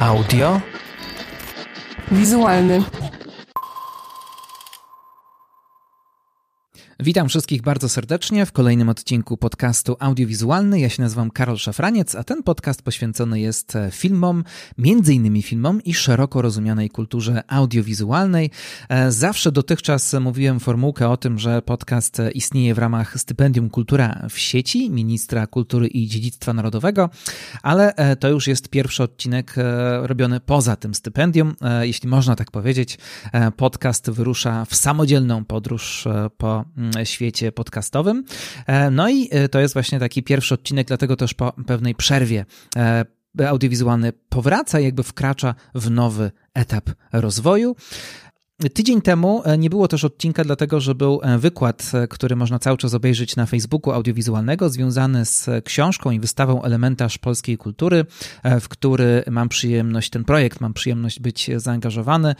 Audio. Wizualny. Witam wszystkich bardzo serdecznie w kolejnym odcinku podcastu audiowizualny. Ja się nazywam Karol Szafraniec, a ten podcast poświęcony jest e, filmom, między innymi filmom i szeroko rozumianej kulturze audiowizualnej. E, zawsze dotychczas mówiłem formułkę o tym, że podcast istnieje w ramach stypendium Kultura w sieci ministra kultury i dziedzictwa narodowego, ale e, to już jest pierwszy odcinek robiony poza tym stypendium. Jeśli można tak powiedzieć, podcast wyrusza w samodzielną podróż po mm, świecie podcastowym. E, no i e, to jest właśnie taki pierwszy odcinek, dlatego też po pewnej przerwie e, audiowizualny powraca, jakby wkracza w nowy etap rozwoju. Tydzień temu e, nie było też odcinka, dlatego że był e, wykład, e, który można cały czas obejrzeć na Facebooku audiowizualnego, związany z książką i wystawą Elementarz Polskiej Kultury, w który mam przyjemność, ten projekt mam przyjemność być zaangażowany.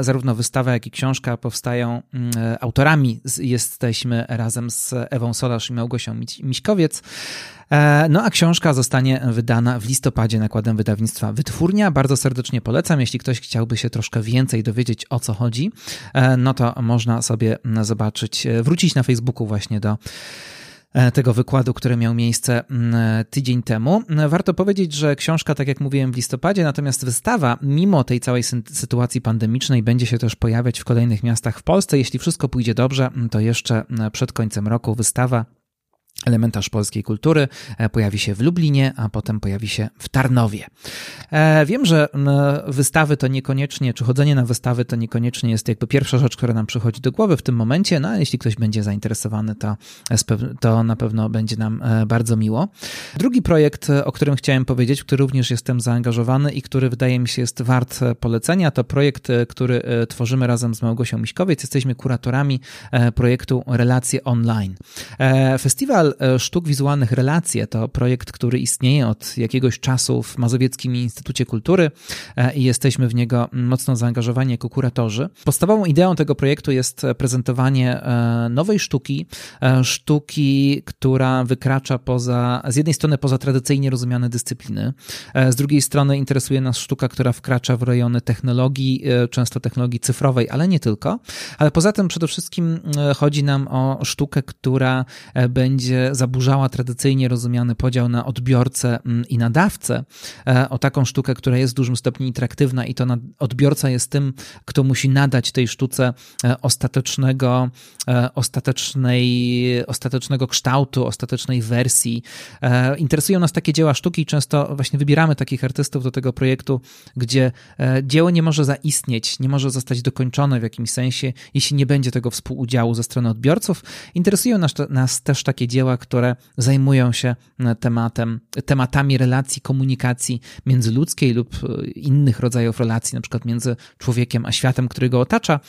Zarówno wystawa, jak i książka powstają mm, autorami. Jesteśmy razem z Ewą Solarz i Małgosią Miśkowiec. E, no a książka zostanie wydana w listopadzie nakładem wydawnictwa Wytwórnia. Bardzo serdecznie polecam. Jeśli ktoś chciałby się troszkę więcej dowiedzieć o co chodzi, e, no to można sobie zobaczyć, e, wrócić na Facebooku właśnie do tego wykładu, który miał miejsce tydzień temu. Warto powiedzieć, że książka, tak jak mówiłem, w listopadzie, natomiast wystawa, mimo tej całej sytuacji pandemicznej, będzie się też pojawiać w kolejnych miastach w Polsce. Jeśli wszystko pójdzie dobrze, to jeszcze przed końcem roku wystawa Elementarz polskiej kultury e, pojawi się w Lublinie, a potem pojawi się w Tarnowie. E, wiem, że wystawy to niekoniecznie, czy chodzenie na wystawy to niekoniecznie jest jakby pierwsza rzecz, która nam przychodzi do głowy w tym momencie, no ale jeśli ktoś będzie zainteresowany, to, to na pewno będzie nam e, bardzo miło. Drugi projekt, o którym chciałem powiedzieć, w który również jestem zaangażowany i który wydaje mi się jest wart polecenia, to projekt, który tworzymy razem z Małgosią Miśkowiec. Jesteśmy kuratorami projektu Relacje Online. Festiwal Festiwal e, Sztuk Wizualnych Relacje to projekt, który istnieje od jakiegoś czasu w Mazowieckim Instytucie Kultury e, i jesteśmy w niego mocno zaangażowani jako kuratorzy. Podstawową ideą tego projektu jest prezentowanie e, nowej sztuki, sztuki, która wykracza poza, z jednej strony poza tradycyjnie rozumiane dyscypliny, z drugiej strony interesuje nas sztuka, która wkracza w rejony technologii, często technologii cyfrowej, ale nie tylko. Ale poza tym przede wszystkim chodzi nam o sztukę, która będzie zaburzała tradycyjnie rozumiany podział na odbiorcę mm, i nadawcę, e, o taką sztukę, która jest w dużym stopniu interaktywna i to odbiorca jest tym, kto musi nadać tej sztuce e, ostatecznego, e, ostatecznej, ostatecznego kształtu, ostatecznej wersji. Interesują nas takie dzieła sztuki i często właśnie wybieramy takich artystów do tego projektu, gdzie dzieło nie może zaistnieć, nie może zostać dokończone w jakimś sensie, jeśli nie będzie tego współudziału ze strony odbiorców. Interesują nas, nas też takie dzieła, dzieła, które zajmują się e, tematem, tematami relacji, komunikacji międzyludzkiej lub e, innych rodzajów relacji, na przykład między człowiekiem a światem, który go otacza.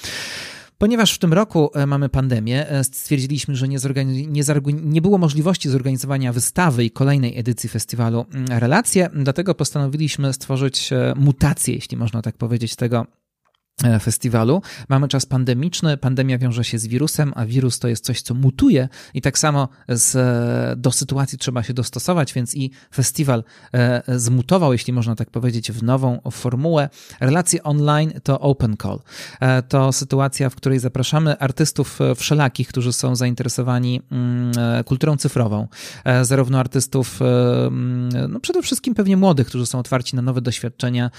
Ponieważ w tym roku e, mamy pandemię, stwierdziliśmy, że nie, nie, nie, było możliwości zorganizowania wystawy i kolejnej edycji festiwalu mm, Relacje, dlatego postanowiliśmy stworzyć mutację, jeśli można tak powiedzieć, tego festiwalu. Mamy czas pandemiczny, pandemia wiąże się z wirusem, a wirus to jest coś, co mutuje i tak samo z, do sytuacji trzeba się dostosować, więc i festiwal e, zmutował, jeśli można tak powiedzieć, w nową formułę. Relacje online to open call. E, to sytuacja, w której zapraszamy artystów wszelakich, którzy są zainteresowani mm, kulturą cyfrową, zarówno artystów, mm, no przede wszystkim pewnie młodych, którzy są otwarci na nowe doświadczenia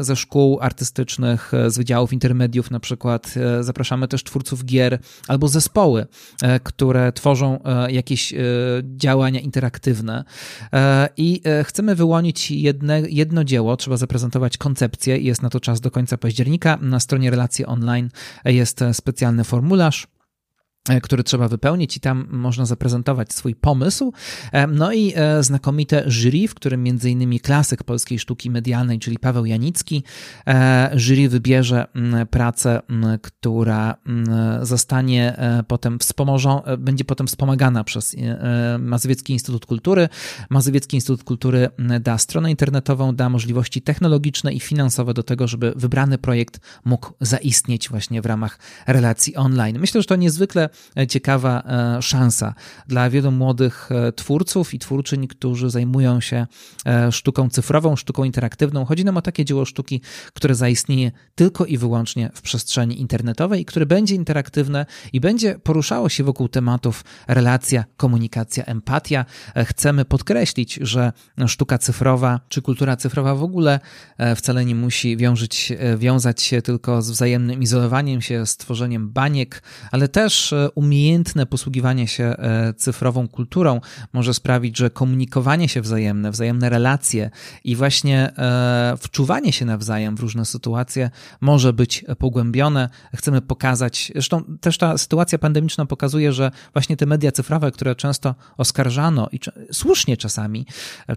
ze szkół artystycznych, E, z wydziałów intermediów na przykład. E, zapraszamy też twórców gier albo zespoły, e, które tworzą jakieś działania interaktywne. I chcemy wyłonić jedne, jedno dzieło, trzeba zaprezentować koncepcję jest na to czas do końca października. Na stronie relacji online jest specjalny formularz który trzeba wypełnić i tam można zaprezentować swój pomysł. E, no i e, znakomite jury, w którym między innymi klasyk polskiej sztuki medialnej, czyli Paweł Janicki. Jury wybierze pracę, która zostanie potem wspomożą, będzie potem wspomagana przez Mazowiecki Instytut Kultury. Mazowiecki Instytut Kultury da stronę internetową, da możliwości technologiczne i finansowe do tego, żeby wybrany projekt mógł zaistnieć właśnie w ramach relacji online. Myślę, że to niezwykle ciekawa szansa dla wielu młodych twórców i twórczyń, którzy zajmują się sztuką cyfrową, sztuką interaktywną. Chodzi nam o takie dzieło sztuki, które zaistnieje tylko i wyłącznie w przestrzeni internetowej które będzie interaktywne i będzie poruszało się wokół tematów relacja, komunikacja, empatia. Chcemy podkreślić, że sztuka cyfrowa czy kultura cyfrowa w ogóle wcale nie musi wiążyć, wiązać się tylko z wzajemnym izolowaniem się, stworzeniem baniek, ale też umiejętne posługiwanie się cyfrową kulturą może sprawić, że komunikowanie się wzajemne, wzajemne relacje i właśnie wczuwanie się nawzajem w różne sytuacje może być pogłębione. Chcemy pokazać, zresztą też ta sytuacja pandemiczna pokazuje, że właśnie te media cyfrowe, które często oskarżano i słusznie czasami,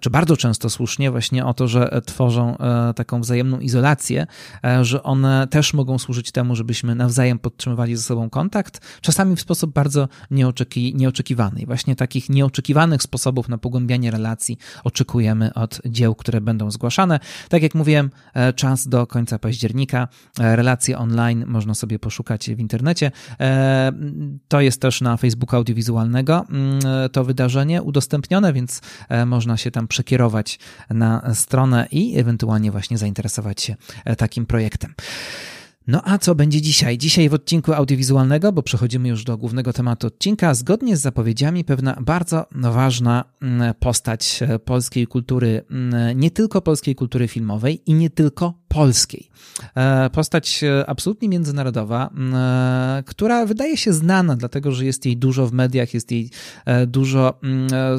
czy bardzo często słusznie, właśnie o to, że tworzą e, taką wzajemną izolację, e, że one też mogą służyć temu, żebyśmy nawzajem podtrzymywali ze sobą kontakt, czasami w sposób bardzo nieoczeki, nieoczekiwany. I właśnie takich nieoczekiwanych sposobów na pogłębianie relacji oczekujemy od dzieł, które będą zgłaszane. Tak jak mówiłem, e, czas do końca października. Relacje online można sobie poszukać w internecie. To jest też na Facebooku audiowizualnego mm, to wydarzenie udostępnione, więc można się tam przekierować na stronę i ewentualnie właśnie zainteresować się e, takim projektem. No a co będzie dzisiaj? Dzisiaj w odcinku audiowizualnego, bo przechodzimy już do głównego tematu odcinka, zgodnie z zapowiedziami pewna bardzo ważna mm, postać e, polskiej kultury, mm, nie tylko polskiej kultury filmowej i nie tylko polskiej. E, postać absolutnie międzynarodowa, mm, która wydaje się znana, dlatego że jest jej dużo w mediach, jest jej dużo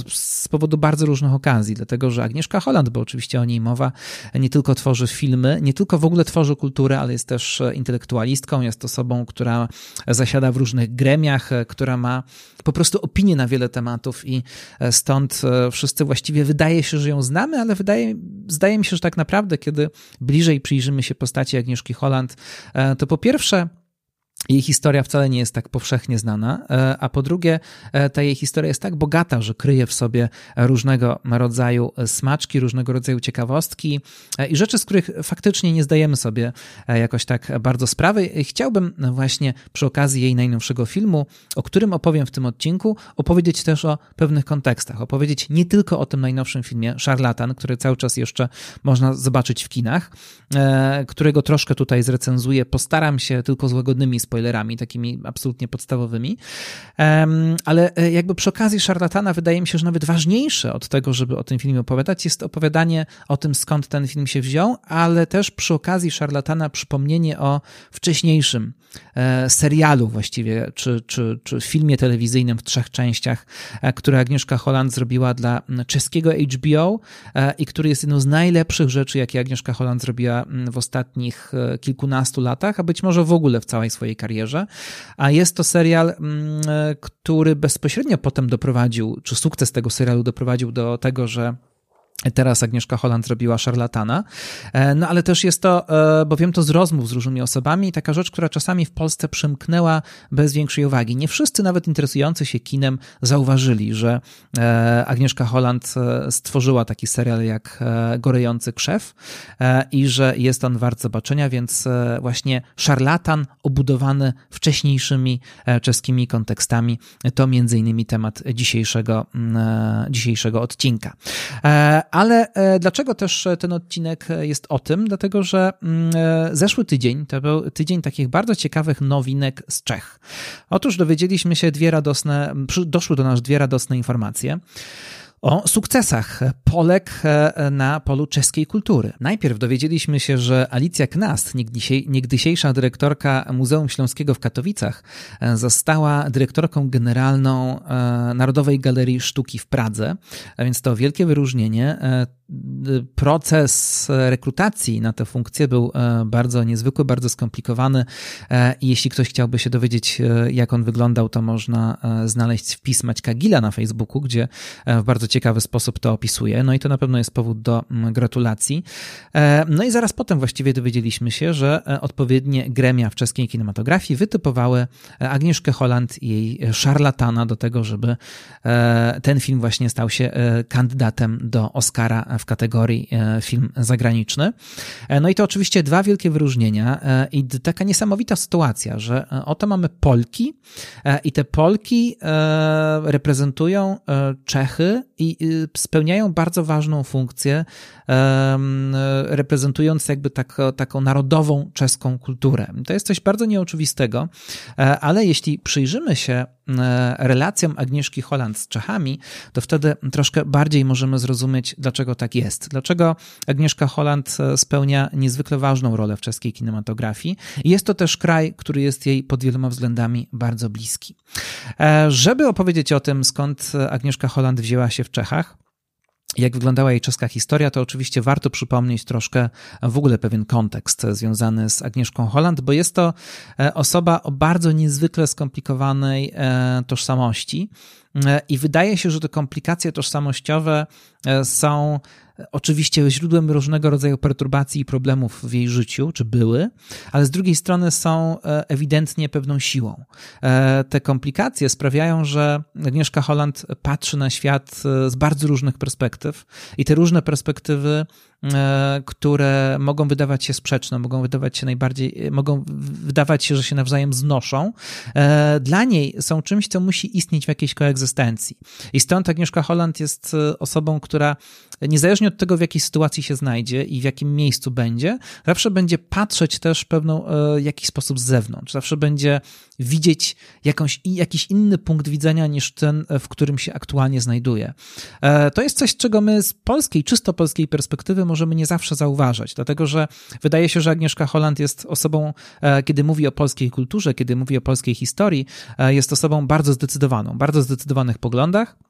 z powodu bardzo różnych okazji, dlatego że Agnieszka Holland, bo oczywiście o niej mowa, nie tylko tworzy filmy, nie tylko w ogóle tworzy kulturę, ale jest też intelektualistką, jest osobą, która zasiada w różnych gremiach, która ma po prostu opinię na wiele tematów i stąd wszyscy właściwie wydaje się, że ją znamy, ale wydaje, zdaje mi się, że tak naprawdę, kiedy bliżej przyjrzymy się postaci Agnieszki Holland, to po pierwsze jej historia wcale nie jest tak powszechnie znana, e, a po drugie, e, ta jej historia jest tak bogata, że kryje w sobie różnego rodzaju smaczki, różnego rodzaju ciekawostki e, i rzeczy, z których faktycznie nie zdajemy sobie jakoś tak bardzo sprawy. Chciałbym właśnie przy okazji jej najnowszego filmu, o którym opowiem w tym odcinku, opowiedzieć też o pewnych kontekstach. Opowiedzieć nie tylko o tym najnowszym filmie Szarlatan, który cały czas jeszcze można zobaczyć w kinach, którego troszkę tutaj zrecenzuję. Postaram się tylko z łagodnymi spoilerami, takimi absolutnie podstawowymi. Ale e, jakby przy okazji szarlatana wydaje mi się, że nawet ważniejsze od tego, żeby o tym filmie opowiadać, jest opowiadanie o tym, skąd ten film się wziął, ale też przy okazji szarlatana przypomnienie o wcześniejszym e, serialu właściwie, czy, czy, czy filmie telewizyjnym w trzech częściach, e, który Agnieszka Holland zrobiła dla czeskiego HBO i który jest jedną z najlepszych rzeczy, jakie Agnieszka Holland zrobiła w ostatnich kilkunastu latach, a być może w ogóle w całej swojej karierze, a jest to serial, mm, który bezpośrednio potem doprowadził, czy sukces tego serialu doprowadził do tego, że Teraz Agnieszka Holland zrobiła szarlatana. E, no ale też jest to, e, bo wiem to z rozmów z różnymi osobami, taka rzecz, która czasami w Polsce przymknęła bez większej uwagi. Nie wszyscy, nawet interesujący się kinem, zauważyli, że e, Agnieszka Holland stworzyła taki serial jak Gorejący Krzew i że jest on wart zobaczenia, więc właśnie szarlatan obudowany wcześniejszymi czeskimi kontekstami to między innymi temat dzisiejszego, dzisiejszego odcinka. Ale e, dlaczego też ten odcinek jest o tym? Dlatego, że mm, e, zeszły tydzień to był tydzień takich bardzo ciekawych nowinek z Czech. Otóż dowiedzieliśmy się dwie radosne, doszły do nas dwie radosne informacje o sukcesach Polek e, na polu czeskiej kultury. Najpierw dowiedzieliśmy się, że Alicja Knast, niegdysiejsza dyrektorka Muzeum Śląskiego w Katowicach, e, została dyrektorką generalną e, Narodowej Galerii Sztuki w Pradze, a więc to wielkie wyróżnienie proces rekrutacji na tę funkcję był e, bardzo niezwykły, bardzo skomplikowany e, i jeśli ktoś chciałby się dowiedzieć, e, jak on wyglądał, to można znaleźć wpis Maćka Gila na Facebooku, gdzie w bardzo ciekawy sposób to opisuje. No i to na pewno jest powód do gratulacji. No i zaraz potem właściwie dowiedzieliśmy się, że odpowiednie gremia w czeskiej kinematografii wytypowały Agnieszkę Holland i jej szarlatana do tego, żeby ten film właśnie stał się kandydatem do Oscara w kategorii film zagraniczny. No i to oczywiście dwa wielkie wyróżnienia i taka niesamowita sytuacja, że oto mamy Polki i te Polki reprezentują Czechy i spełniają bardzo ważną funkcję, reprezentując jakby tak, taką narodową czeską kulturę. To jest coś bardzo nieoczywistego, ale jeśli przyjrzymy się E, relacjom Agnieszki Holland z Czechami, to wtedy troszkę bardziej możemy zrozumieć, dlaczego tak jest. Dlaczego Agnieszka Holland e, spełnia niezwykle ważną rolę w czeskiej kinematografii. Jest to też kraj, który jest jej pod wieloma względami bardzo bliski. E, żeby opowiedzieć o tym, skąd Agnieszka Holland wzięła się w Czechach, jak wyglądała jej czeska historia, to oczywiście warto przypomnieć troszkę w ogóle pewien kontekst związany z Agnieszką Holland, bo jest to e, osoba o bardzo niezwykle skomplikowanej e, tożsamości. E, I wydaje się, że te komplikacje tożsamościowe są oczywiście źródłem różnego rodzaju perturbacji i problemów w jej życiu, czy były, ale z drugiej strony są e, ewidentnie pewną siłą. E, te komplikacje sprawiają, że Agnieszka Holland patrzy na świat e, z bardzo różnych perspektyw i te różne perspektywy które mogą wydawać się sprzeczne, mogą wydawać się najbardziej, e, mogą wydawać się, że się nawzajem znoszą, e, dla niej są czymś, co musi istnieć w jakiejś koegzystencji. I stąd Agnieszka Holland jest osobą, która niezależnie od tego, w jakiej sytuacji się znajdzie i w jakim miejscu będzie, zawsze będzie patrzeć też pewną, w jakiś sposób z zewnątrz, zawsze będzie widzieć jakąś, jakiś inny punkt widzenia niż ten, w którym się aktualnie znajduje. To jest coś, czego my z polskiej, czysto polskiej perspektywy możemy nie zawsze zauważać, dlatego że wydaje się, że Agnieszka Holland jest osobą, e, kiedy mówi o polskiej kulturze, kiedy mówi o polskiej historii, e, jest osobą bardzo zdecydowaną, bardzo zdecydowanych poglądach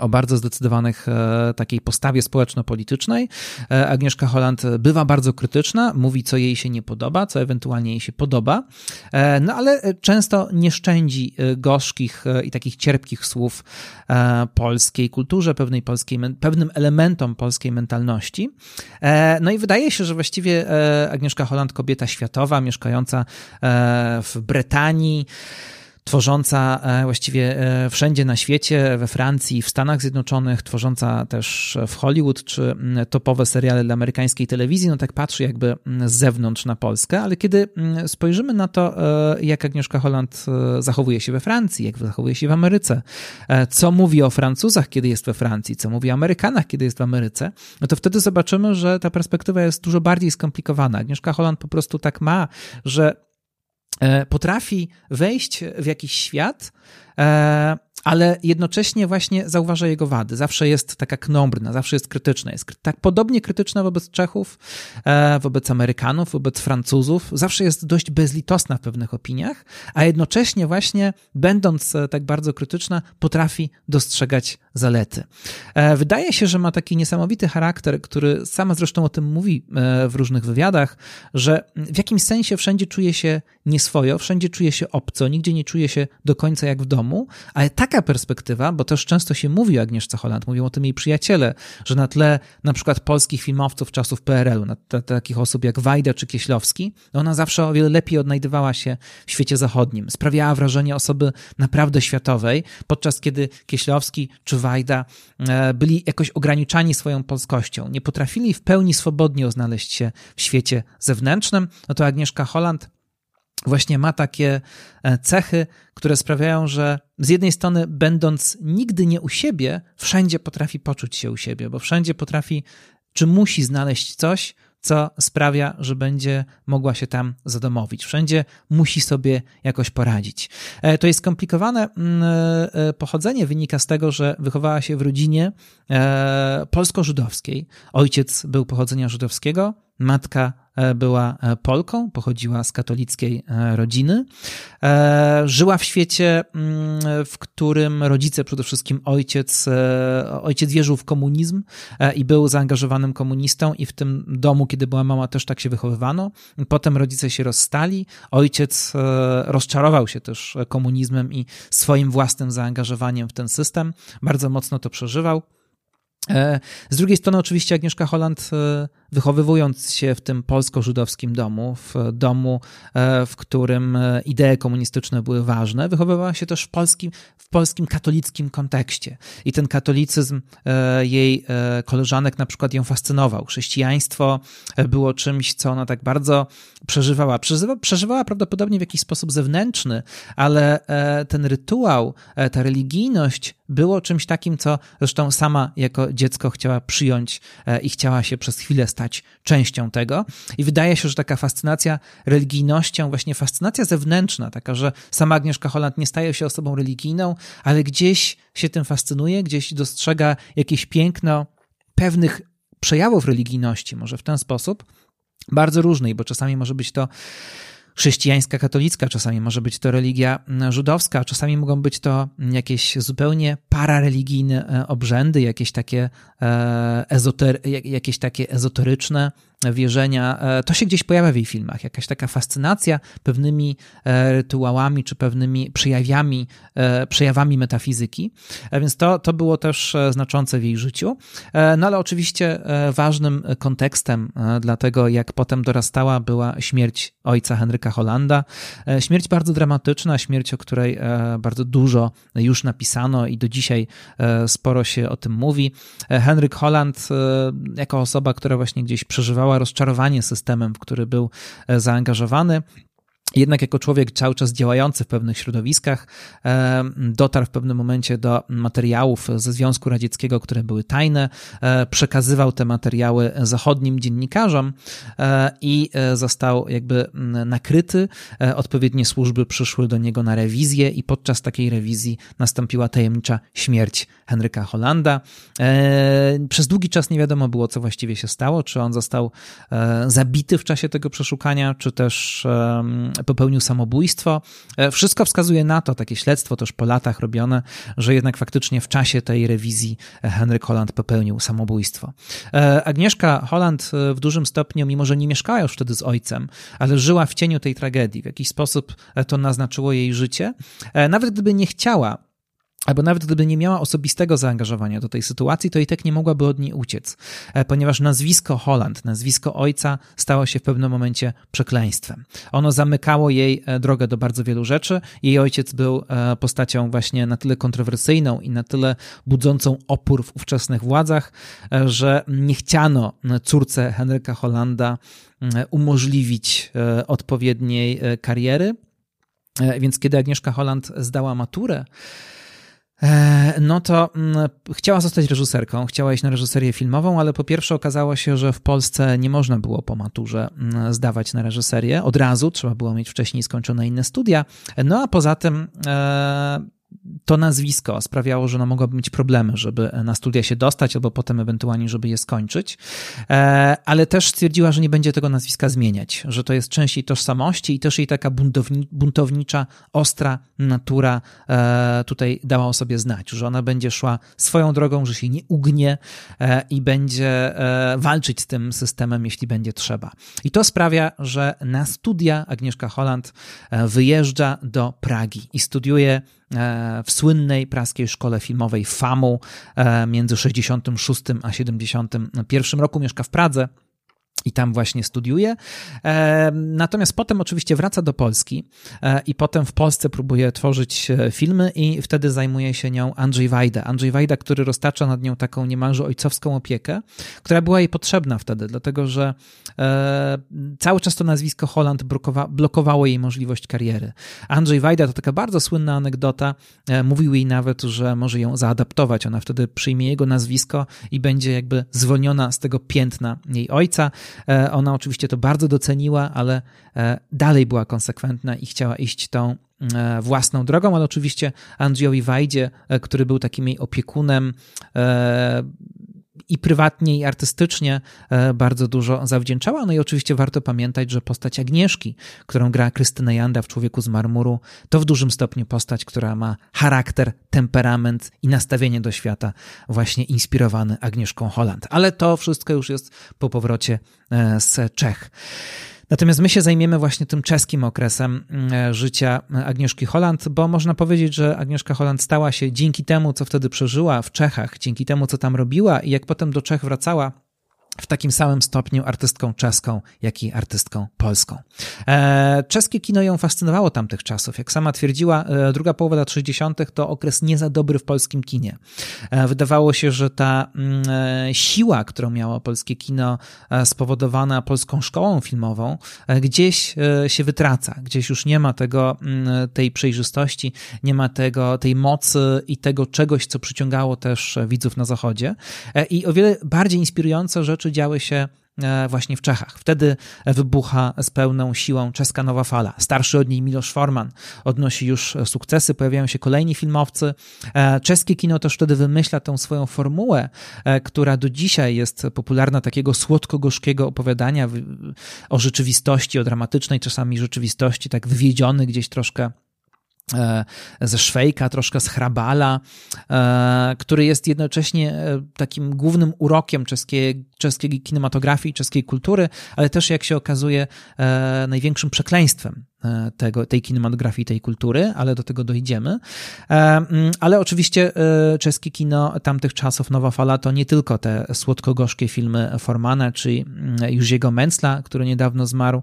o bardzo zdecydowanych e, takiej postawie społeczno-politycznej. E, Agnieszka Holland bywa bardzo krytyczna, mówi, co jej się nie podoba, co ewentualnie jej się podoba, no ale często nie szczędzi gorzkich i takich cierpkich słów polskiej kulturze, pewnej polskiej, pewnym elementom polskiej mentalności. No i wydaje się, że właściwie Agnieszka Holland, kobieta światowa, mieszkająca w Brytanii, tworząca e, właściwie e, wszędzie na świecie, we Francji, w Stanach Zjednoczonych, tworząca też w Hollywood czy topowe seriale dla amerykańskiej telewizji, no tak patrzy jakby z zewnątrz na Polskę, ale kiedy spojrzymy na to, e, jak Agnieszka Holland zachowuje się we Francji, jak zachowuje się w Ameryce, co mówi o Francuzach, kiedy jest we Francji, co mówi o Amerykanach, kiedy jest w Ameryce, no to wtedy zobaczymy, że ta perspektywa jest dużo bardziej skomplikowana. Agnieszka Holland po prostu tak ma, że potrafi wejść w jakiś świat, e, ale jednocześnie właśnie zauważa jego wady. Zawsze jest taka knombrna, zawsze jest krytyczna. Jest tak podobnie krytyczna wobec Czechów, e, wobec Amerykanów, wobec Francuzów. Zawsze jest dość bezlitosna w pewnych opiniach, a jednocześnie właśnie będąc tak bardzo krytyczna, potrafi dostrzegać zalety. Wydaje się, że ma taki niesamowity charakter, który sama zresztą o tym mówi w różnych wywiadach, że w jakimś sensie wszędzie czuje się nieswojo, wszędzie czuje się obco, nigdzie nie czuje się do końca jak w domu, ale taka perspektywa, bo też często się mówi o Agnieszce Holland, mówią o tym jej przyjaciele, że na tle na przykład polskich filmowców czasów PRL-u, na takich osób jak Wajda czy Kieślowski, ona zawsze o wiele lepiej odnajdywała się w świecie zachodnim. Sprawiała wrażenie osoby naprawdę światowej, podczas kiedy Kieślowski czy Wajda e, byli jakoś ograniczani swoją polskością, nie potrafili w pełni swobodnie odnaleźć się w świecie zewnętrznym, no to Agnieszka Holland właśnie ma takie e, cechy, które sprawiają, że z jednej strony, będąc nigdy nie u siebie, wszędzie potrafi poczuć się u siebie, bo wszędzie potrafi, czy musi znaleźć coś, co sprawia, że będzie mogła się tam zadomowić. Wszędzie musi sobie jakoś poradzić. E, to jest skomplikowane mm, e, pochodzenie wynika z tego, że wychowała się w rodzinie polsko-żydowskiej. Ojciec był pochodzenia żydowskiego, matka E, była e, Polką, pochodziła z katolickiej e, rodziny. Żyła w świecie, mm, w którym rodzice, przede wszystkim ojciec, ojciec wierzył w komunizm i był zaangażowanym komunistą i w tym domu, kiedy była mama, też tak się wychowywano. Potem rodzice się rozstali. Ojciec rozczarował się też komunizmem i swoim własnym zaangażowaniem w ten system. Bardzo mocno to przeżywał. Z drugiej strony, oczywiście, Agnieszka Holland wychowywując się w tym polsko-żydowskim domu, w domu, e, w którym e, idee komunistyczne były ważne, wychowywała się też w polskim, w polskim katolickim kontekście. I ten katolicyzm e, jej koleżanek na przykład ją fascynował. Chrześcijaństwo było czymś, co ona tak bardzo przeżywała. Przeżywała, przeżywała prawdopodobnie w jakiś sposób zewnętrzny, ale ten rytuał, ta religijność było czymś takim, co zresztą sama jako dziecko chciała przyjąć i chciała się przez chwilę stać częścią tego. I wydaje się, że taka fascynacja religijnością, właśnie fascynacja zewnętrzna, taka, że sama Agnieszka Holland nie staje się osobą religijną, ale gdzieś się tym fascynuje, gdzieś dostrzega jakieś piękno pewnych przejawów religijności, może w ten sposób, bardzo różnej, bo czasami może być to chrześcijańska, katolicka, czasami może być to religia żydowska, czasami mogą być to jakieś zupełnie parareligijne e, obrzędy, jakieś takie, e, ezoter, jakieś takie ezoteryczne wierzenia, e, to się gdzieś pojawia w jej filmach. Jakaś taka fascynacja pewnymi e, rytuałami czy pewnymi przejawiami, e, przejawami metafizyki. Więc to, to było też znaczące w jej życiu. No ale oczywiście ważnym kontekstem dla tego, jak potem dorastała, była śmierć ojca Henryka Hollanda. Śmierć bardzo dramatyczna, śmierć, o której bardzo dużo już napisano i do dzisiaj sporo się o tym mówi. Henryk Holland, jako osoba, która właśnie gdzieś przeżywała rozczarowanie systemem, w który był e, zaangażowany. Jednak jako człowiek cały czas działający w pewnych środowiskach, e, dotarł w pewnym momencie do materiałów ze Związku Radzieckiego, które były tajne, e, przekazywał te materiały zachodnim dziennikarzom e, i został jakby nakryty. Odpowiednie służby przyszły do niego na rewizję i podczas takiej rewizji nastąpiła tajemnicza śmierć Henryka Hollanda. Przez długi czas nie wiadomo było, co właściwie się stało, czy on został zabity w czasie tego przeszukania, czy też popełnił samobójstwo. E, wszystko wskazuje na to, takie śledztwo też po latach robione, że jednak faktycznie w czasie tej rewizji Henryk Holland popełnił samobójstwo. E, Agnieszka Holland e, w dużym stopniu, mimo że nie mieszkała już wtedy z ojcem, ale żyła w cieniu tej tragedii. W jakiś sposób to naznaczyło jej życie. Nawet gdyby nie chciała albo nawet gdyby nie miała osobistego zaangażowania do tej sytuacji, to i tak nie mogłaby od niej uciec, e, ponieważ nazwisko Holland, nazwisko ojca stało się w pewnym momencie przekleństwem. Ono zamykało jej e, drogę do bardzo wielu rzeczy. Jej ojciec był e, postacią właśnie na tyle kontrowersyjną i na tyle budzącą opór w ówczesnych władzach, że nie chciano córce Henryka Hollanda umożliwić odpowiedniej kariery. Więc kiedy Agnieszka Holland zdała maturę, no to mm, chciała zostać reżyserką, chciała iść na reżyserię filmową, ale po pierwsze okazało się, że w Polsce nie można było po maturze mm, zdawać na reżyserię od razu, trzeba było mieć wcześniej skończone inne studia. No a poza tym e, to nazwisko sprawiało, że ona mogłaby mieć problemy, żeby na studia się dostać, albo potem ewentualnie, żeby je skończyć, e, ale też stwierdziła, że nie będzie tego nazwiska zmieniać, że to jest część jej tożsamości i też jej taka buntowni, buntownicza, ostra natura e, tutaj dała o sobie znać, że ona będzie szła swoją drogą, że się nie ugnie e, i będzie walczyć z tym systemem, jeśli będzie trzeba. I to sprawia, że na studia Agnieszka Holland wyjeżdża do Pragi i studiuje w słynnej praskiej szkole filmowej FAMU e, między 66 a 71 roku mieszka w Pradze i tam właśnie studiuje. E, natomiast potem oczywiście wraca do Polski e, i potem w Polsce próbuje tworzyć e, filmy i wtedy zajmuje się nią Andrzej Wajda. Andrzej Wajda, który roztacza nad nią taką niemalże ojcowską opiekę, która była jej potrzebna wtedy, dlatego że cały czas to nazwisko Holland blokowało jej możliwość kariery. Andrzej Wajda to taka bardzo słynna anegdota. Mówił jej nawet, że może ją zaadaptować. Ona wtedy przyjmie jego nazwisko i będzie jakby zwolniona z tego piętna jej ojca. E, ona oczywiście to bardzo doceniła, ale e, dalej była konsekwentna i chciała iść tą e, własną drogą, ale oczywiście Andrzejowi Wajdzie, który był takim jej opiekunem, i prywatnie, i artystycznie bardzo dużo zawdzięczała. No i oczywiście warto pamiętać, że postać Agnieszki, którą gra Krystyna Janda w Człowieku z marmuru, to w dużym stopniu postać, która ma charakter, temperament i nastawienie do świata właśnie inspirowany Agnieszką Holland. Ale to wszystko już jest po powrocie e, z Czech. Natomiast my się zajmiemy właśnie tym czeskim okresem e, życia Agnieszki Holland, bo można powiedzieć, że Agnieszka Holland stała się dzięki temu, co wtedy przeżyła w Czechach, dzięki temu, co tam robiła i jak potem do Czech wracała, w takim samym stopniu artystką czeską, jak i artystką polską. E, czeskie kino ją fascynowało tamtych czasów. Jak sama twierdziła, e, druga połowa lat 60. to okres nie za dobry w polskim kinie. E, wydawało się, że ta mm, siła, którą miało polskie kino, spowodowana polską szkołą filmową, gdzieś się wytraca. Gdzieś już nie ma tego, mm, tej przejrzystości, nie ma tego, tej mocy i tego czegoś, co przyciągało też widzów na zachodzie. I o wiele bardziej inspirujące rzeczy rzeczy działy się e, właśnie w Czechach. Wtedy wybucha z pełną siłą czeska nowa fala. Starszy od niej Miloš Forman odnosi już sukcesy, pojawiają się kolejni filmowcy. E, czeskie kino też wtedy wymyśla tą swoją formułę, e, która do dzisiaj jest popularna, takiego słodko-gorzkiego opowiadania o rzeczywistości, o dramatycznej czasami rzeczywistości, tak wywiedziony gdzieś troszkę ze Szwejka, troszkę z Hrabala, e, który jest jednocześnie e, takim głównym urokiem czeskiej, czeskiej kinematografii, czeskiej kultury, ale też, jak się okazuje, największym przekleństwem. E, tego, tej kinematografii, tej kultury, ale do tego dojdziemy. E, mm, ale oczywiście e, czeskie kino tamtych czasów, Nowa Fala, to nie tylko te słodko-gorzkie filmy Formana, czy mm, Juziego Mencla, który niedawno zmarł,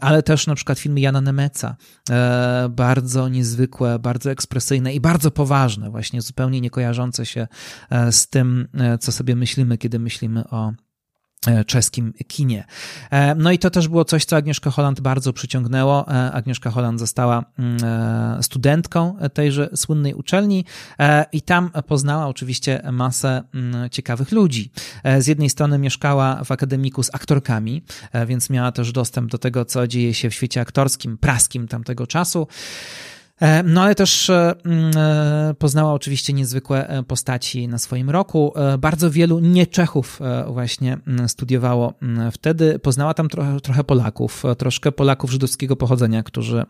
ale też na przykład filmy Jana Nemeca. Bardzo niezwykłe, bardzo ekspresyjne i bardzo poważne, właśnie zupełnie nie kojarzące się z tym, co sobie myślimy, kiedy myślimy o E, czeskim kinie. E, no i to też było coś, co Agnieszka Holland bardzo przyciągnęło. E, Agnieszka Holland została mm, studentką tejże słynnej uczelni i tam poznała oczywiście masę mm, ciekawych ludzi. Z jednej strony mieszkała w akademiku z aktorkami, więc miała też dostęp do tego, co dzieje się w świecie aktorskim, praskim tamtego czasu. E, no ale też e, mm, e, poznała oczywiście niezwykłe postaci na swoim roku. Bardzo wielu nie Czechów właśnie mm, studiowało mm, wtedy. Poznała tam trochę, trochę Polaków, troszkę Polaków żydowskiego pochodzenia, którzy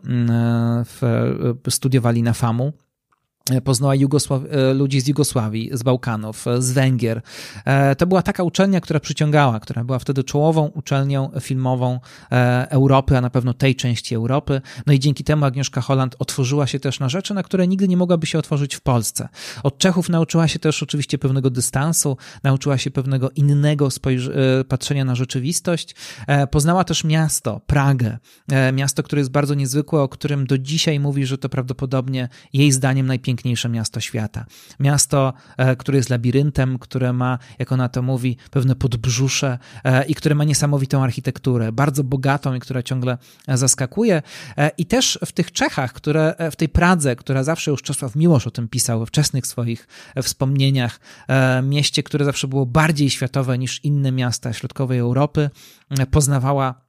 studiowali na FAMU. Poznała e, ludzi z Jugosławii, z Bałkanów, e, z Węgier. E, to była taka uczelnia, która przyciągała, która była wtedy czołową uczelnią filmową Europy, a na pewno tej części Europy. No i dzięki temu Agnieszka Holland otworzyła się też na rzeczy, na które nigdy nie mogłaby się otworzyć w Polsce. Od Czechów nauczyła się też oczywiście pewnego dystansu, nauczyła się pewnego innego patrzenia na rzeczywistość. Poznała też miasto, Pragę. Miasto, które jest bardzo niezwykłe, o którym do dzisiaj mówi, że to prawdopodobnie jej zdaniem najpiękniejsze najpiękniejsze miasto świata. Miasto, e, które jest labiryntem, które ma, jak ona to mówi, pewne podbrzusze e, i które ma niesamowitą architekturę, bardzo bogatą i która ciągle zaskakuje. E, I też w tych Czechach, które, w tej Pradze, która zawsze już Czesław Miłosz o tym pisał we wczesnych swoich wspomnieniach, mieście, które zawsze było bardziej światowe niż inne miasta środkowej Europy, poznawała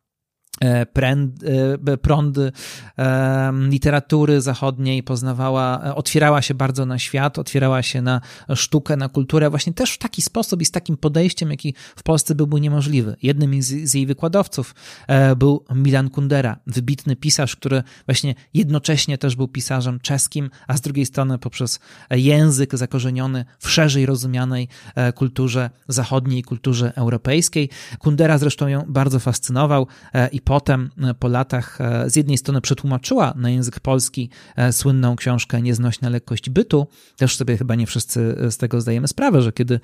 pręd, e, prądy e, literatury zachodniej, poznawała, otwierała się bardzo na świat, otwierała się na sztukę, na kulturę, właśnie też w taki sposób i z takim podejściem, jaki w Polsce byłby niemożliwy. Jednym z, z jej wykładowców był Milan Kundera, wybitny pisarz, który właśnie jednocześnie też był pisarzem czeskim, a z drugiej strony poprzez język zakorzeniony w szerzej rozumianej kulturze zachodniej, kulturze europejskiej. Kundera zresztą ją bardzo fascynował i potem e, po latach e, z jednej strony przetłumaczyła na język polski e, słynną książkę Nieznośna lekkość bytu. Też sobie chyba nie wszyscy z tego zdajemy sprawę, że kiedy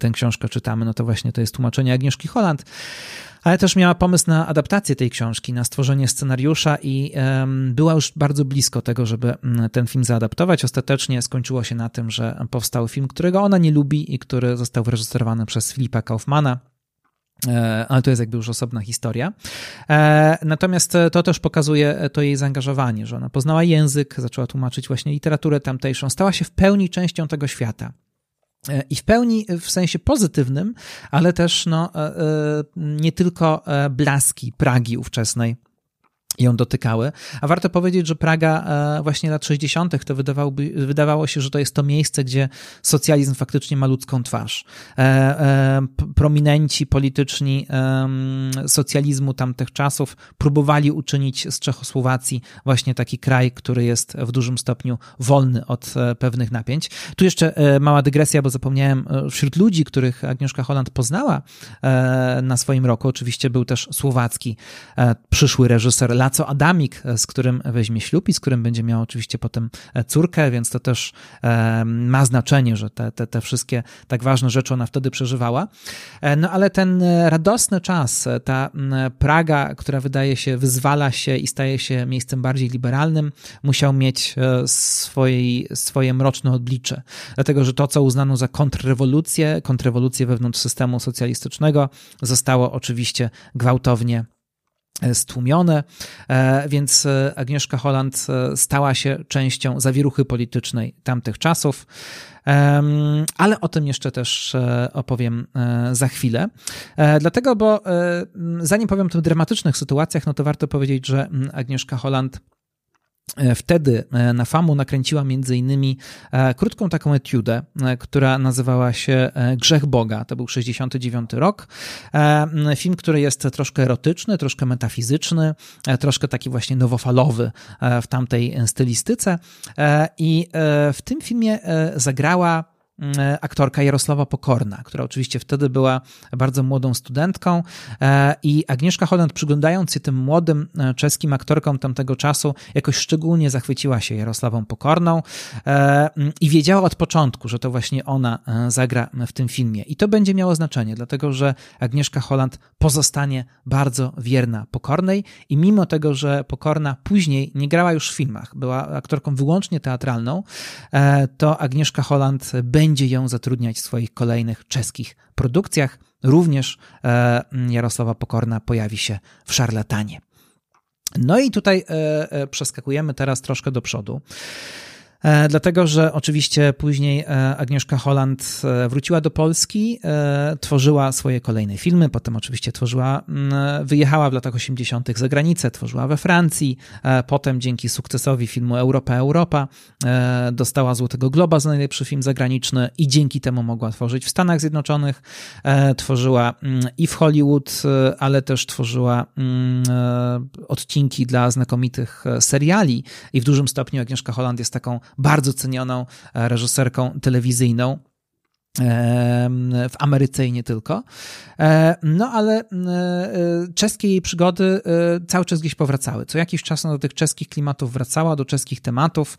tę książkę czytamy, no to właśnie to jest tłumaczenie Agnieszki Holland ale też miała pomysł na adaptację tej książki, na stworzenie scenariusza i była już bardzo blisko tego, żeby ten film zaadaptować. Ostatecznie skończyło się na tym, że powstał film, którego ona nie lubi i który został wyreżyserowany przez Filipa Kaufmana. E, ale to jest jakby już osobna historia. E, natomiast to też pokazuje to jej zaangażowanie, że ona poznała język, zaczęła tłumaczyć właśnie literaturę tamtejszą, stała się w pełni częścią tego świata. E, I w pełni w sensie pozytywnym, ale też no, nie tylko blaski Pragi ówczesnej ją dotykały. A warto powiedzieć, że Praga e, właśnie lat 60. to wydawałoby, wydawało się, że to jest to miejsce, gdzie socjalizm faktycznie ma ludzką twarz. E, e, prominenci polityczni socjalizmu tamtych czasów próbowali uczynić z Czechosłowacji właśnie taki kraj, który jest w dużym stopniu wolny od pewnych napięć. Tu jeszcze mała dygresja, bo zapomniałem, wśród ludzi, których Agnieszka Holland poznała na swoim roku, oczywiście był też słowacki przyszły reżyser Laco Adamik, z którym weźmie ślub i z którym będzie miał oczywiście potem córkę, więc to też ma znaczenie, że te, te, te wszystkie tak ważne rzeczy ona wtedy przeżywała. No ale ten radosny czas, ta Praga, która wydaje się, wyzwala się i staje się miejscem bardziej liberalnym, musiał mieć swoje, mroczne odblicze. Dlatego, że to, co uznano za kontrrewolucję, kontrrewolucję wewnątrz systemu socjalistycznego, zostało oczywiście gwałtownie e, stłumione, e, więc e, Agnieszka Holland stała się częścią zawieruchy politycznej tamtych czasów, ale o tym jeszcze też opowiem za chwilę. Dlatego, bo zanim powiem o tych dramatycznych sytuacjach, no to warto powiedzieć, że Agnieszka Holland E, wtedy e, na FAMU nakręciła między innymi e, krótką taką etiudę, która nazywała się Grzech Boga. To był 69 rok. Film, który jest troszkę erotyczny, troszkę metafizyczny, troszkę taki właśnie nowofalowy w tamtej stylistyce. I w tym filmie zagrała E, aktorka Jarosława Pokorna, która oczywiście wtedy była bardzo młodą studentką e, i Agnieszka Holland przyglądając się tym młodym e, czeskim aktorkom tamtego czasu jakoś szczególnie zachwyciła się Jarosławą Pokorną i wiedziała od początku, że to właśnie ona zagra w tym filmie. I to będzie miało znaczenie, dlatego że Agnieszka Holland pozostanie bardzo wierna Pokornej i mimo tego, że Pokorna później nie grała już w filmach, była aktorką wyłącznie teatralną, to Agnieszka Holland będzie będzie ją zatrudniać w swoich kolejnych czeskich produkcjach. Również e, Jarosława Pokorna pojawi się w Szarlatanie. No i tutaj e, e, przeskakujemy teraz troszkę do przodu. E, dlatego że oczywiście później e, Agnieszka Holland e, wróciła do Polski, tworzyła swoje kolejne filmy, potem oczywiście tworzyła, mm, wyjechała w latach 80. za granicę, tworzyła we Francji, potem dzięki sukcesowi filmu Europa Europa dostała Złotego Globa za najlepszy film zagraniczny i dzięki temu mogła tworzyć w Stanach Zjednoczonych, tworzyła mm, i w Hollywood, ale też tworzyła mm, odcinki dla znakomitych seriali i w dużym stopniu Agnieszka Holland jest taką bardzo cenioną e, reżyserką telewizyjną w Ameryce i nie tylko. E, no ale e, czeskie jej przygody cały czas gdzieś powracały. Co jakiś czas do tych czeskich klimatów wracała, do czeskich tematów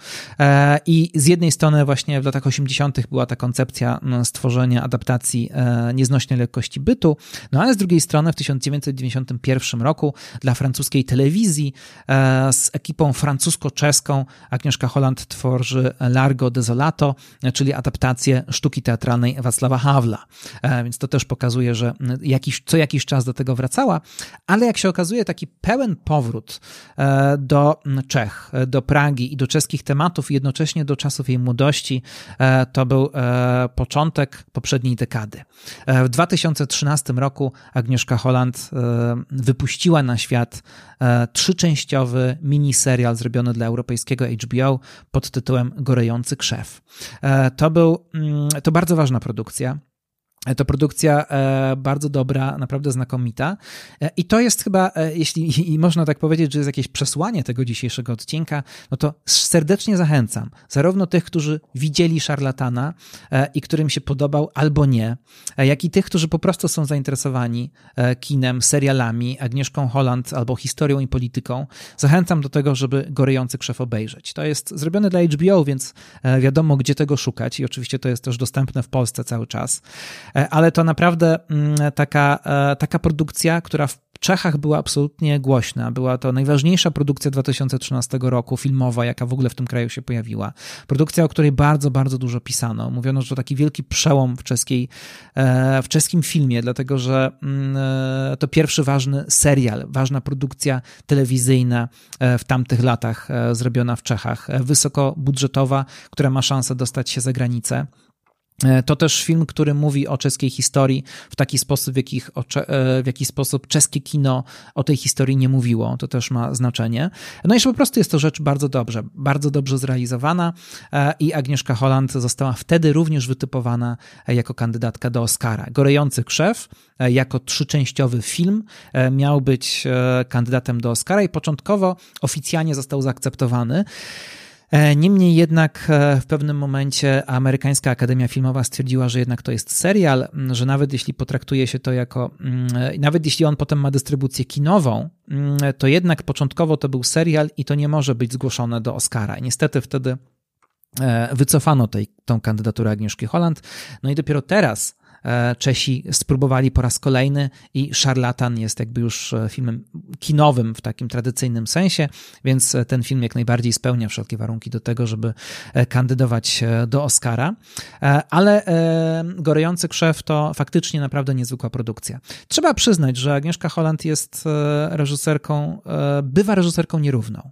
i z jednej strony właśnie w latach 80. była ta koncepcja stworzenia adaptacji nieznośnej lekkości bytu, no ale z drugiej strony w 1991 roku dla francuskiej telewizji z ekipą francusko-czeską Agnieszka Holland tworzy Largo Desolato, czyli adaptację sztuki teatralnej Wacława Hawla. E, więc to też pokazuje, że jakiś, co jakiś czas do tego wracała, ale jak się okazuje, taki pełen powrót e, do Czech, do Pragi i do czeskich tematów, jednocześnie do czasów jej młodości, e, to był początek poprzedniej dekady. W 2013 roku Agnieszka Holland wypuściła na świat trzyczęściowy miniserial zrobiony dla europejskiego HBO pod tytułem Gorejący krzew. To był, mm, to bardzo ważna produkcja. To produkcja e, bardzo dobra, naprawdę znakomita. E, I to jest chyba, e, jeśli można tak powiedzieć, że jest jakieś przesłanie tego dzisiejszego odcinka, no to serdecznie zachęcam zarówno tych, którzy widzieli szarlatana i którym się podobał albo nie, jak i tych, którzy po prostu są zainteresowani kinem, serialami, Agnieszką Holland albo historią i polityką. Zachęcam do tego, żeby Gorejący Krzew obejrzeć. To jest zrobione dla HBO, więc wiadomo, gdzie tego szukać i oczywiście to jest też dostępne w Polsce cały czas. E, ale to naprawdę mm, taka, e, taka produkcja, która w Czechach była absolutnie głośna. Była to najważniejsza produkcja 2013 roku, filmowa, jaka w ogóle w tym kraju się pojawiła. Produkcja, o której bardzo, bardzo dużo pisano. Mówiono, że to taki wielki przełom w, czeskiej, e, w czeskim filmie, dlatego że mm, to pierwszy ważny serial, ważna produkcja telewizyjna w tamtych latach zrobiona w Czechach. Wysokobudżetowa, która ma szansę dostać się za granicę. E, to też film, który mówi o czeskiej historii w taki sposób, w jaki, e, w jaki sposób czeskie kino o tej historii nie mówiło. To też ma znaczenie. No i że po prostu jest to rzecz bardzo dobrze, bardzo dobrze zrealizowana e, i Agnieszka Holland została wtedy również wytypowana jako kandydatka do Oscara. Gorejący krzew jako trzyczęściowy film miał być kandydatem do Oscara i początkowo oficjalnie został zaakceptowany. E, niemniej jednak e, w pewnym momencie amerykańska Akademia Filmowa stwierdziła, że jednak to jest serial, że nawet jeśli potraktuje się to jako, nawet jeśli on potem ma dystrybucję kinową, to jednak początkowo to był serial i to nie może być zgłoszone do Oscara. niestety wtedy wycofano tej, tą kandydaturę Agnieszki Holland. No i dopiero teraz E, Czesi spróbowali po raz kolejny i Szarlatan jest jakby już e, filmem kinowym w takim tradycyjnym sensie, więc e, ten film jak najbardziej spełnia wszelkie warunki do tego, żeby kandydować do Oscara. Ale Gorejący Krzew to faktycznie naprawdę niezwykła produkcja. Trzeba przyznać, że Agnieszka Holland jest reżyserką, bywa reżyserką nierówną.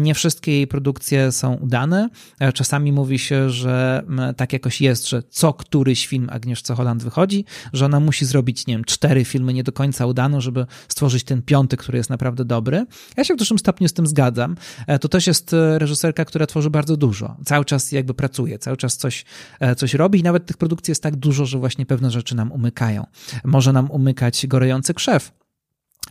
Nie wszystkie jej produkcje są udane. Czasami mówi się, że tak jakoś jest, że co któryś film Agnieszce Holland wychodzi, że ona musi zrobić, nie wiem, cztery filmy nie do końca udane, żeby stworzyć ten piąty, który jest naprawdę dobry. Ja się w dużym stopniu z tym zgadzam. E, to też jest e, reżyserka, która tworzy bardzo dużo. Cały czas jakby pracuje, cały czas coś, e, coś robi i nawet tych produkcji jest tak dużo, że właśnie pewne rzeczy nam umykają. Może nam umykać gorejący krzew,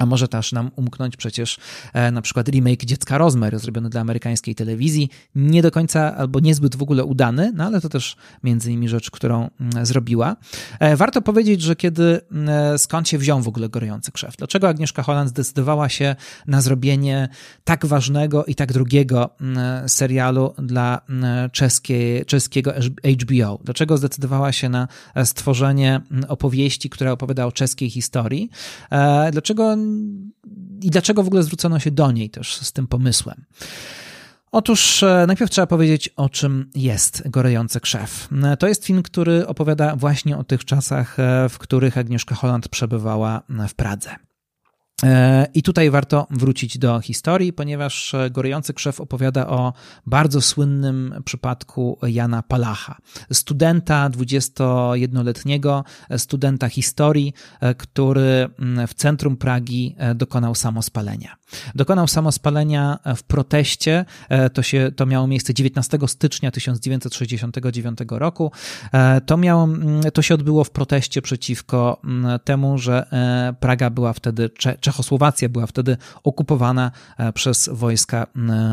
a może też nam umknąć przecież e, na przykład remake Dziecka Rozmer, zrobiony dla amerykańskiej telewizji, nie do końca albo niezbyt w ogóle udany, no ale to też między innymi rzecz, którą mm, zrobiła. E, warto powiedzieć, że kiedy e, skąd się wziął w ogóle Gorejący Krzew? Dlaczego Agnieszka Holland zdecydowała się na zrobienie tak ważnego i tak drugiego mm, serialu dla mm, czeskie, czeskiego HBO? Dlaczego zdecydowała się na stworzenie opowieści, która opowiada o czeskiej historii? Dlaczego i dlaczego w ogóle zwrócono się do niej też z tym pomysłem. Otóż e, najpierw trzeba powiedzieć, o czym jest Gorejący Krzew. E, to jest film, który opowiada właśnie o tych czasach, e, w których Agnieszka Holland przebywała w Pradze. E, I tutaj warto wrócić do historii, ponieważ Gorejący Krzew opowiada o bardzo słynnym przypadku Jana Palacha, studenta 21-letniego, studenta historii, e, który mm, w centrum Pragi e, dokonał samospalenia. Dokonał samospalenia w proteście, to, się, to miało miejsce 19 stycznia 1969 roku. To, miało, mm, to się odbyło w proteście przeciwko mm, temu, że Praga była wtedy Czechosłowacja była wtedy okupowana e, przez wojska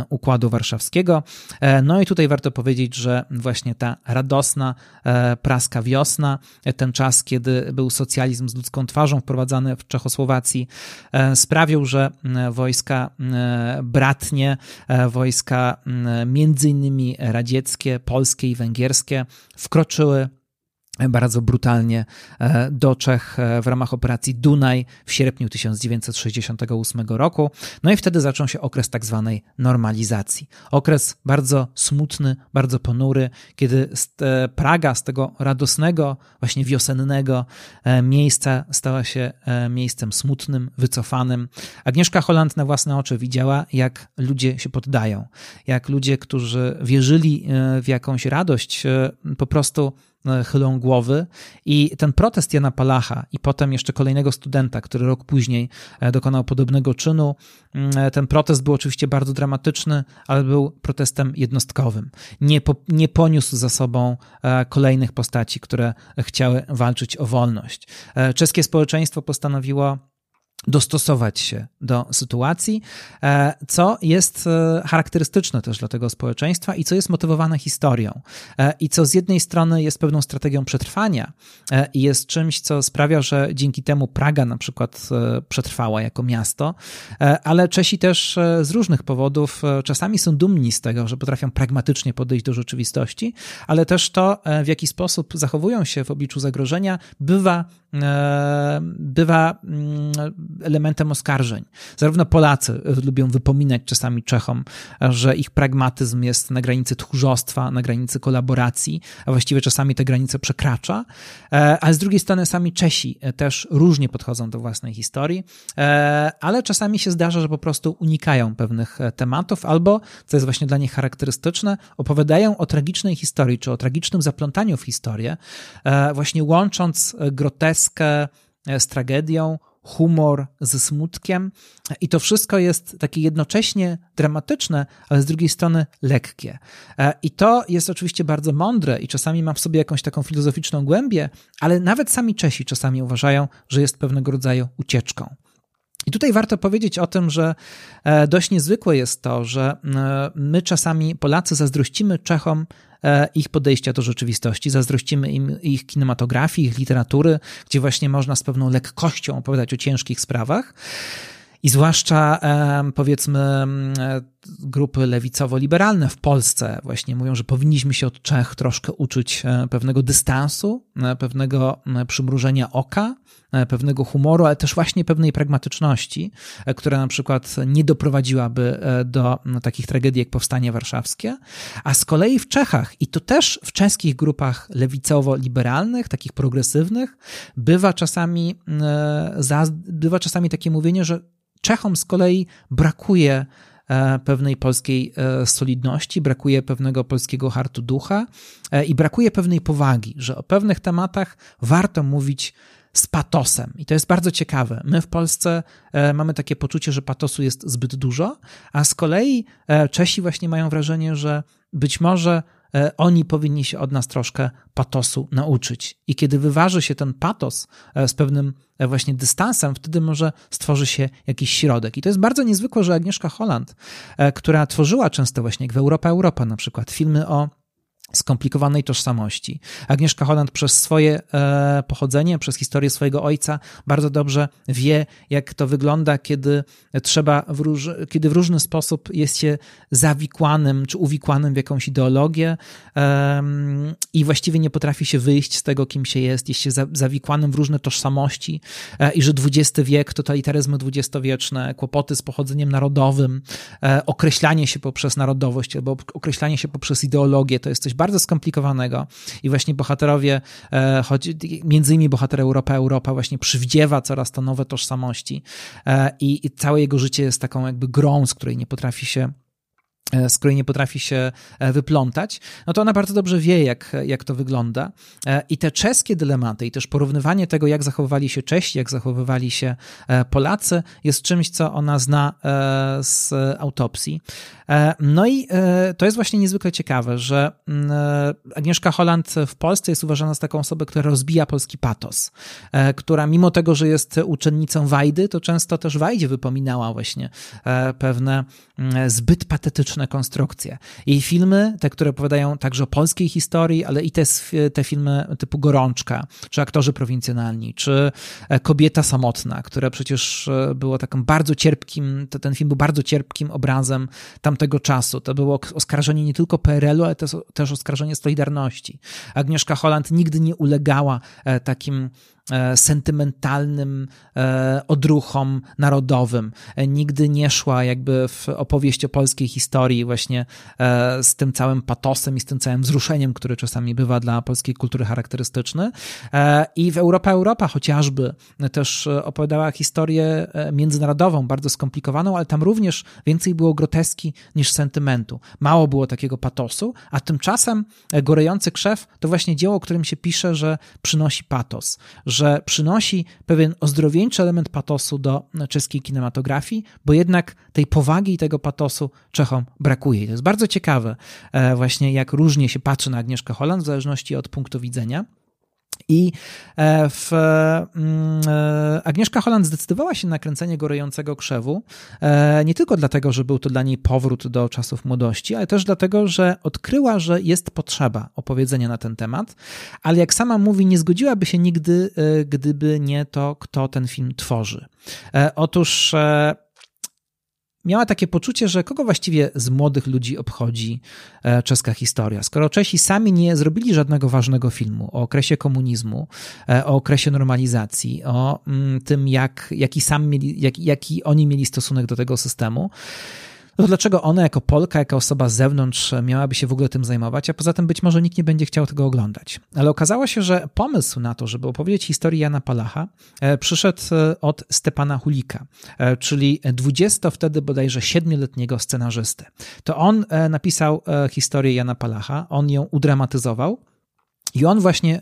Układu Warszawskiego. E, no i tutaj warto powiedzieć, że właśnie ta radosna e, praska wiosna, ten czas, kiedy był socjalizm z ludzką twarzą wprowadzany w Czechosłowacji, sprawił, że wojska bratnie, wojska między innymi radzieckie, polskie i węgierskie wkroczyły bardzo brutalnie e, do Czech e, w ramach operacji Dunaj w sierpniu 1968 roku. No i wtedy zaczął się okres tak zwanej normalizacji. Okres bardzo smutny, bardzo ponury, kiedy e, Praga z tego radosnego, właśnie wiosennego miejsca stała się miejscem smutnym, wycofanym. Agnieszka Holland na własne oczy widziała, jak ludzie się poddają, jak ludzie, którzy wierzyli w jakąś radość, po prostu chylą głowy i ten protest Jana Palacha i potem jeszcze kolejnego studenta, który rok później e, dokonał podobnego czynu, mm, e, ten protest był oczywiście bardzo dramatyczny, ale był protestem jednostkowym. Nie, po, nie poniósł za sobą kolejnych postaci, które chciały walczyć o wolność. Czeskie społeczeństwo postanowiło dostosować się do sytuacji, e, co jest e, charakterystyczne też dla tego społeczeństwa i co jest motywowane historią. E, I co z jednej strony jest pewną strategią przetrwania i jest czymś, co sprawia, że dzięki temu Praga na przykład przetrwała jako miasto, ale Czesi też z różnych powodów czasami są dumni z tego, że potrafią pragmatycznie podejść do rzeczywistości, ale też to, w jaki sposób zachowują się w obliczu zagrożenia, bywa, bywa mm, elementem oskarżeń. Zarówno Polacy lubią wypominać czasami Czechom, że ich pragmatyzm jest na granicy tchórzostwa, na granicy kolaboracji, a właściwie czasami te granice przekracza, e, ale z drugiej strony sami Czesi też różnie podchodzą do własnej historii, e, ale czasami się zdarza, że po prostu unikają pewnych tematów albo, co jest właśnie dla nich charakterystyczne, opowiadają o tragicznej historii, czy o tragicznym zaplątaniu w historię, e, właśnie łącząc groteskę z tragedią, humor ze smutkiem i to wszystko jest takie jednocześnie dramatyczne, ale z drugiej strony lekkie. E, I to jest oczywiście bardzo mądre i czasami ma w sobie jakąś taką filozoficzną głębię, ale nawet sami Czesi czasami uważają, że jest pewnego rodzaju ucieczką. I tutaj warto powiedzieć o tym, że e, dość niezwykłe jest to, że e, my czasami, Polacy, zazdrościmy Czechom e, ich podejścia do rzeczywistości, zazdrościmy im ich kinematografii, ich literatury, gdzie właśnie można z pewną lekkością opowiadać o ciężkich sprawach. I zwłaszcza powiedzmy grupy lewicowo-liberalne w Polsce właśnie mówią, że powinniśmy się od Czech troszkę uczyć pewnego dystansu, pewnego przymrużenia oka, E, pewnego humoru, ale też właśnie pewnej pragmatyczności, e, która na przykład nie doprowadziłaby e, do takich tragedii jak Powstanie Warszawskie. A z kolei w Czechach, i to też w czeskich grupach lewicowo-liberalnych, takich progresywnych, bywa czasami, bywa czasami takie mówienie, że Czechom z kolei brakuje pewnej polskiej solidności, brakuje pewnego polskiego hartu ducha i brakuje pewnej powagi, że o pewnych tematach warto mówić z patosem. I to jest bardzo ciekawe. My w Polsce e, mamy takie poczucie, że patosu jest zbyt dużo, a z kolei e, Czesi właśnie mają wrażenie, że być może e, oni powinni się od nas troszkę patosu nauczyć. I kiedy wyważy się ten patos z pewnym właśnie dystansem, wtedy może stworzy się jakiś środek. I to jest bardzo niezwykłe, że Agnieszka Holland, która tworzyła często właśnie, jak w Europa Europa na przykład, filmy o skomplikowanej tożsamości. Agnieszka Holland przez swoje e, pochodzenie, przez historię swojego ojca bardzo dobrze wie, jak to wygląda, kiedy trzeba, w róż, kiedy w różny sposób jest się zawikłanym czy uwikłanym w jakąś ideologię e, i właściwie nie potrafi się wyjść z tego, kim się jest, jest się za, zawikłanym w różne tożsamości e, i że XX wiek, totalitaryzmy dwudziestowieczne, kłopoty z pochodzeniem narodowym, e, określanie się poprzez narodowość albo określanie się poprzez ideologię, to jest coś bardzo skomplikowanego i właśnie bohaterowie, e, choć między innymi bohater Europa, Europa właśnie przywdziewa coraz to nowe tożsamości e, i, i całe jego życie jest taką jakby grą, z której nie potrafi się z której nie potrafi się e, wyplątać, no to ona bardzo dobrze wie, jak, jak to wygląda. E, I te czeskie dylematy i też porównywanie tego, jak zachowywali się Czesi, jak zachowywali się Polacy, jest czymś, co ona zna z autopsji. No i to jest właśnie niezwykle ciekawe, że mm, Agnieszka Holland w Polsce jest uważana za taką osobę, która rozbija polski patos, która mimo tego, że jest uczennicą Wajdy, to często też Wajdzie wypominała właśnie pewne mm, zbyt patetyczne konstrukcje. Jej filmy, te, które opowiadają także o polskiej historii, ale i te, te filmy typu Gorączka, czy Aktorzy Prowincjonalni, czy e, Kobieta Samotna, które przecież e, było takim bardzo cierpkim, ten film był bardzo cierpkim obrazem tamtego czasu. To było oskarżenie nie tylko PRL-u, ale też, też oskarżenie Solidarności. Agnieszka Holland nigdy nie ulegała e, takim sentymentalnym e, odruchom narodowym. E, nigdy nie szła jakby w opowieść o polskiej historii właśnie z tym całym patosem i z tym całym wzruszeniem, który czasami bywa dla polskiej kultury charakterystyczny. I w Europa Europa chociażby też opowiadała historię międzynarodową, bardzo skomplikowaną, ale tam również więcej było groteski niż sentymentu. Mało było takiego patosu, a tymczasem Gorejący Krzew to właśnie dzieło, o którym się pisze, że przynosi patos, że przynosi pewien ozdrowieńczy element patosu do czeskiej kinematografii, bo jednak tej powagi i tego patosu Czechom brakuje. I to jest bardzo ciekawe e, właśnie, jak różnie się patrzy na Agnieszkę Holland w zależności od punktu widzenia. I e, w, mm, e, Agnieszka Holland zdecydowała się na kręcenie Gorejącego Krzewu e, nie tylko dlatego, że był to dla niej powrót do czasów młodości, ale też dlatego, że odkryła, że jest potrzeba opowiedzenia na ten temat, ale jak sama mówi, nie zgodziłaby się nigdy, gdyby nie to, kto ten film tworzy. Otóż miała takie poczucie, że kogo właściwie z młodych ludzi obchodzi e, czeska historia. Skoro Czesi sami nie zrobili żadnego ważnego filmu o okresie komunizmu, e, o okresie normalizacji, o mm, tym, jak, jaki, sam mieli, jak, jaki oni mieli stosunek do tego systemu, no to dlaczego ona jako Polka, jako osoba z zewnątrz miałaby się w ogóle tym zajmować, a poza tym być może nikt nie będzie chciał tego oglądać. Ale okazało się, że pomysł na to, żeby opowiedzieć historię Jana Palacha, e, przyszedł e, od Stepana Hulika, e, czyli 20 wtedy bodajże 7-letniego scenarzysty. To on napisał historię Jana Palacha, on ją udramatyzował, I on właśnie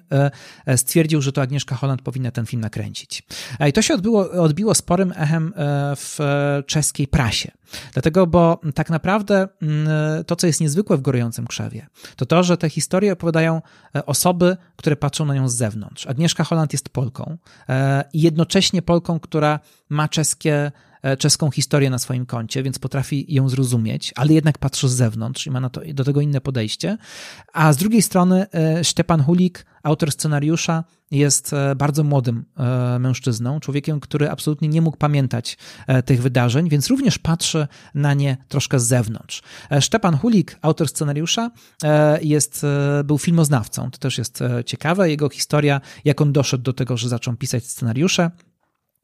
e, stwierdził, że to Agnieszka Holland powinna ten film nakręcić. I to się odbiło, odbiło sporym echem w czeskiej prasie. Dlatego, bo tak naprawdę mm, to, co jest niezwykłe w Gorującym Krzewie, to to, że te historie opowiadają osoby, które patrzą na nią z zewnątrz. Agnieszka Holland jest Polką i jednocześnie Polką, która ma czeskie E, czeską historię na swoim koncie, więc potrafi ją zrozumieć, ale jednak patrzy z zewnątrz i ma to, do tego inne podejście. A z drugiej strony e, Szczepan Hulik, autor scenariusza, jest e, bardzo młodym mężczyzną, człowiekiem, który absolutnie nie mógł pamiętać tych wydarzeń, więc również patrzy na nie troszkę z zewnątrz. Szczepan Hulik, autor scenariusza, jest, był filmoznawcą. To też jest ciekawe. Jego historia, jak on doszedł do tego, że zaczął pisać scenariusze.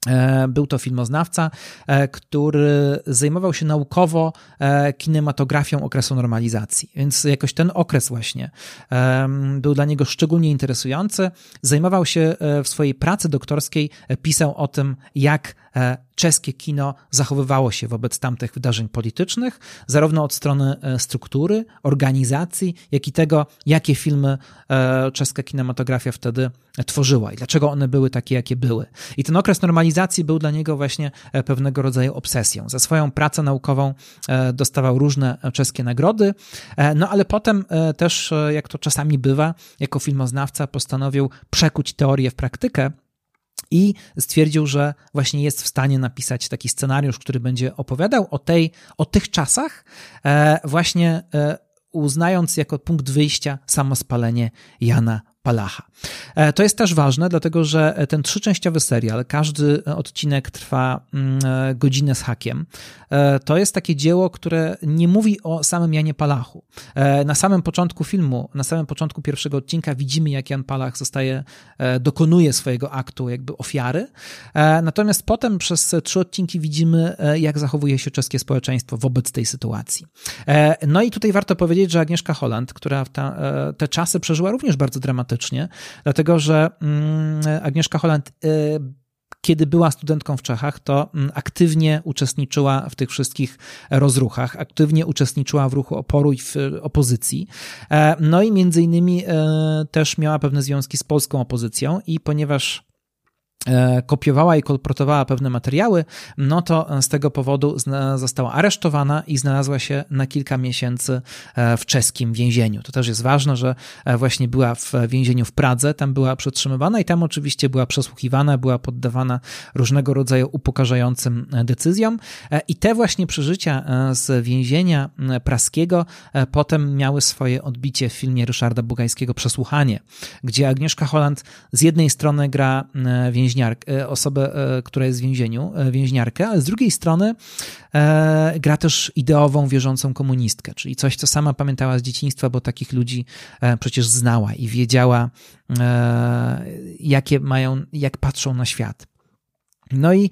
E, był to filmoznawca, e, który zajmował się naukowo e, kinematografią okresu normalizacji. Więc jakoś ten okres właśnie był dla niego szczególnie interesujący. Zajmował się w swojej pracy doktorskiej, pisał o tym, jak czeskie kino zachowywało się wobec tamtych wydarzeń politycznych, zarówno od strony e, struktury, organizacji, jak i tego, jakie filmy e, czeska kinematografia wtedy tworzyła i dlaczego one były takie, jakie były. I ten okres normalizacji był dla niego właśnie e, pewnego rodzaju obsesją. Za swoją pracę naukową dostawał różne czeskie nagrody, no ale potem też, jak to czasami bywa, jako filmoznawca postanowił przekuć teorię w praktykę i stwierdził, że właśnie jest w stanie napisać taki scenariusz, który będzie opowiadał o, tej, o tych czasach, e, właśnie e, uznając jako punkt wyjścia samospalenie Jana Palacha. E, to jest też ważne, dlatego że ten trzyczęściowy serial, każdy odcinek trwa mm, e, godzinę z hakiem. E, to jest takie dzieło, które nie mówi o samym Janie Palachu. Na samym początku filmu, na samym początku pierwszego odcinka widzimy, jak Jan Palach zostaje, dokonuje swojego aktu jakby ofiary. Natomiast potem przez trzy odcinki widzimy, jak zachowuje się czeskie społeczeństwo wobec tej sytuacji. No i tutaj warto powiedzieć, że Agnieszka Holland, która ta, te czasy przeżyła również bardzo dramatycznie, dlatego że mm, Agnieszka Holland y, kiedy była studentką w Czechach, to mm, aktywnie uczestniczyła w tych wszystkich rozruchach, aktywnie uczestniczyła w ruchu oporu i w opozycji. E, no i między innymi e, też miała pewne związki z polską opozycją i ponieważ kopiowała i kolportowała pewne materiały, no to z tego powodu została aresztowana i znalazła się na kilka miesięcy e, w czeskim więzieniu. To też jest ważne, że e, właśnie była w więzieniu w Pradze, tam była przetrzymywana i tam oczywiście była przesłuchiwana, była poddawana różnego rodzaju upokarzającym decyzjom i te właśnie przeżycia z więzienia praskiego potem miały swoje odbicie w filmie Ryszarda Bugajskiego Przesłuchanie, gdzie Agnieszka Holland z jednej strony gra więzienie więźniarkę, e, osobę, e, która jest w więzieniu, e, więźniarkę, ale z drugiej strony gra też ideową, wierzącą komunistkę, czyli coś, co sama pamiętała z dzieciństwa, bo takich ludzi przecież znała i wiedziała, jakie mają, jak patrzą na świat. No i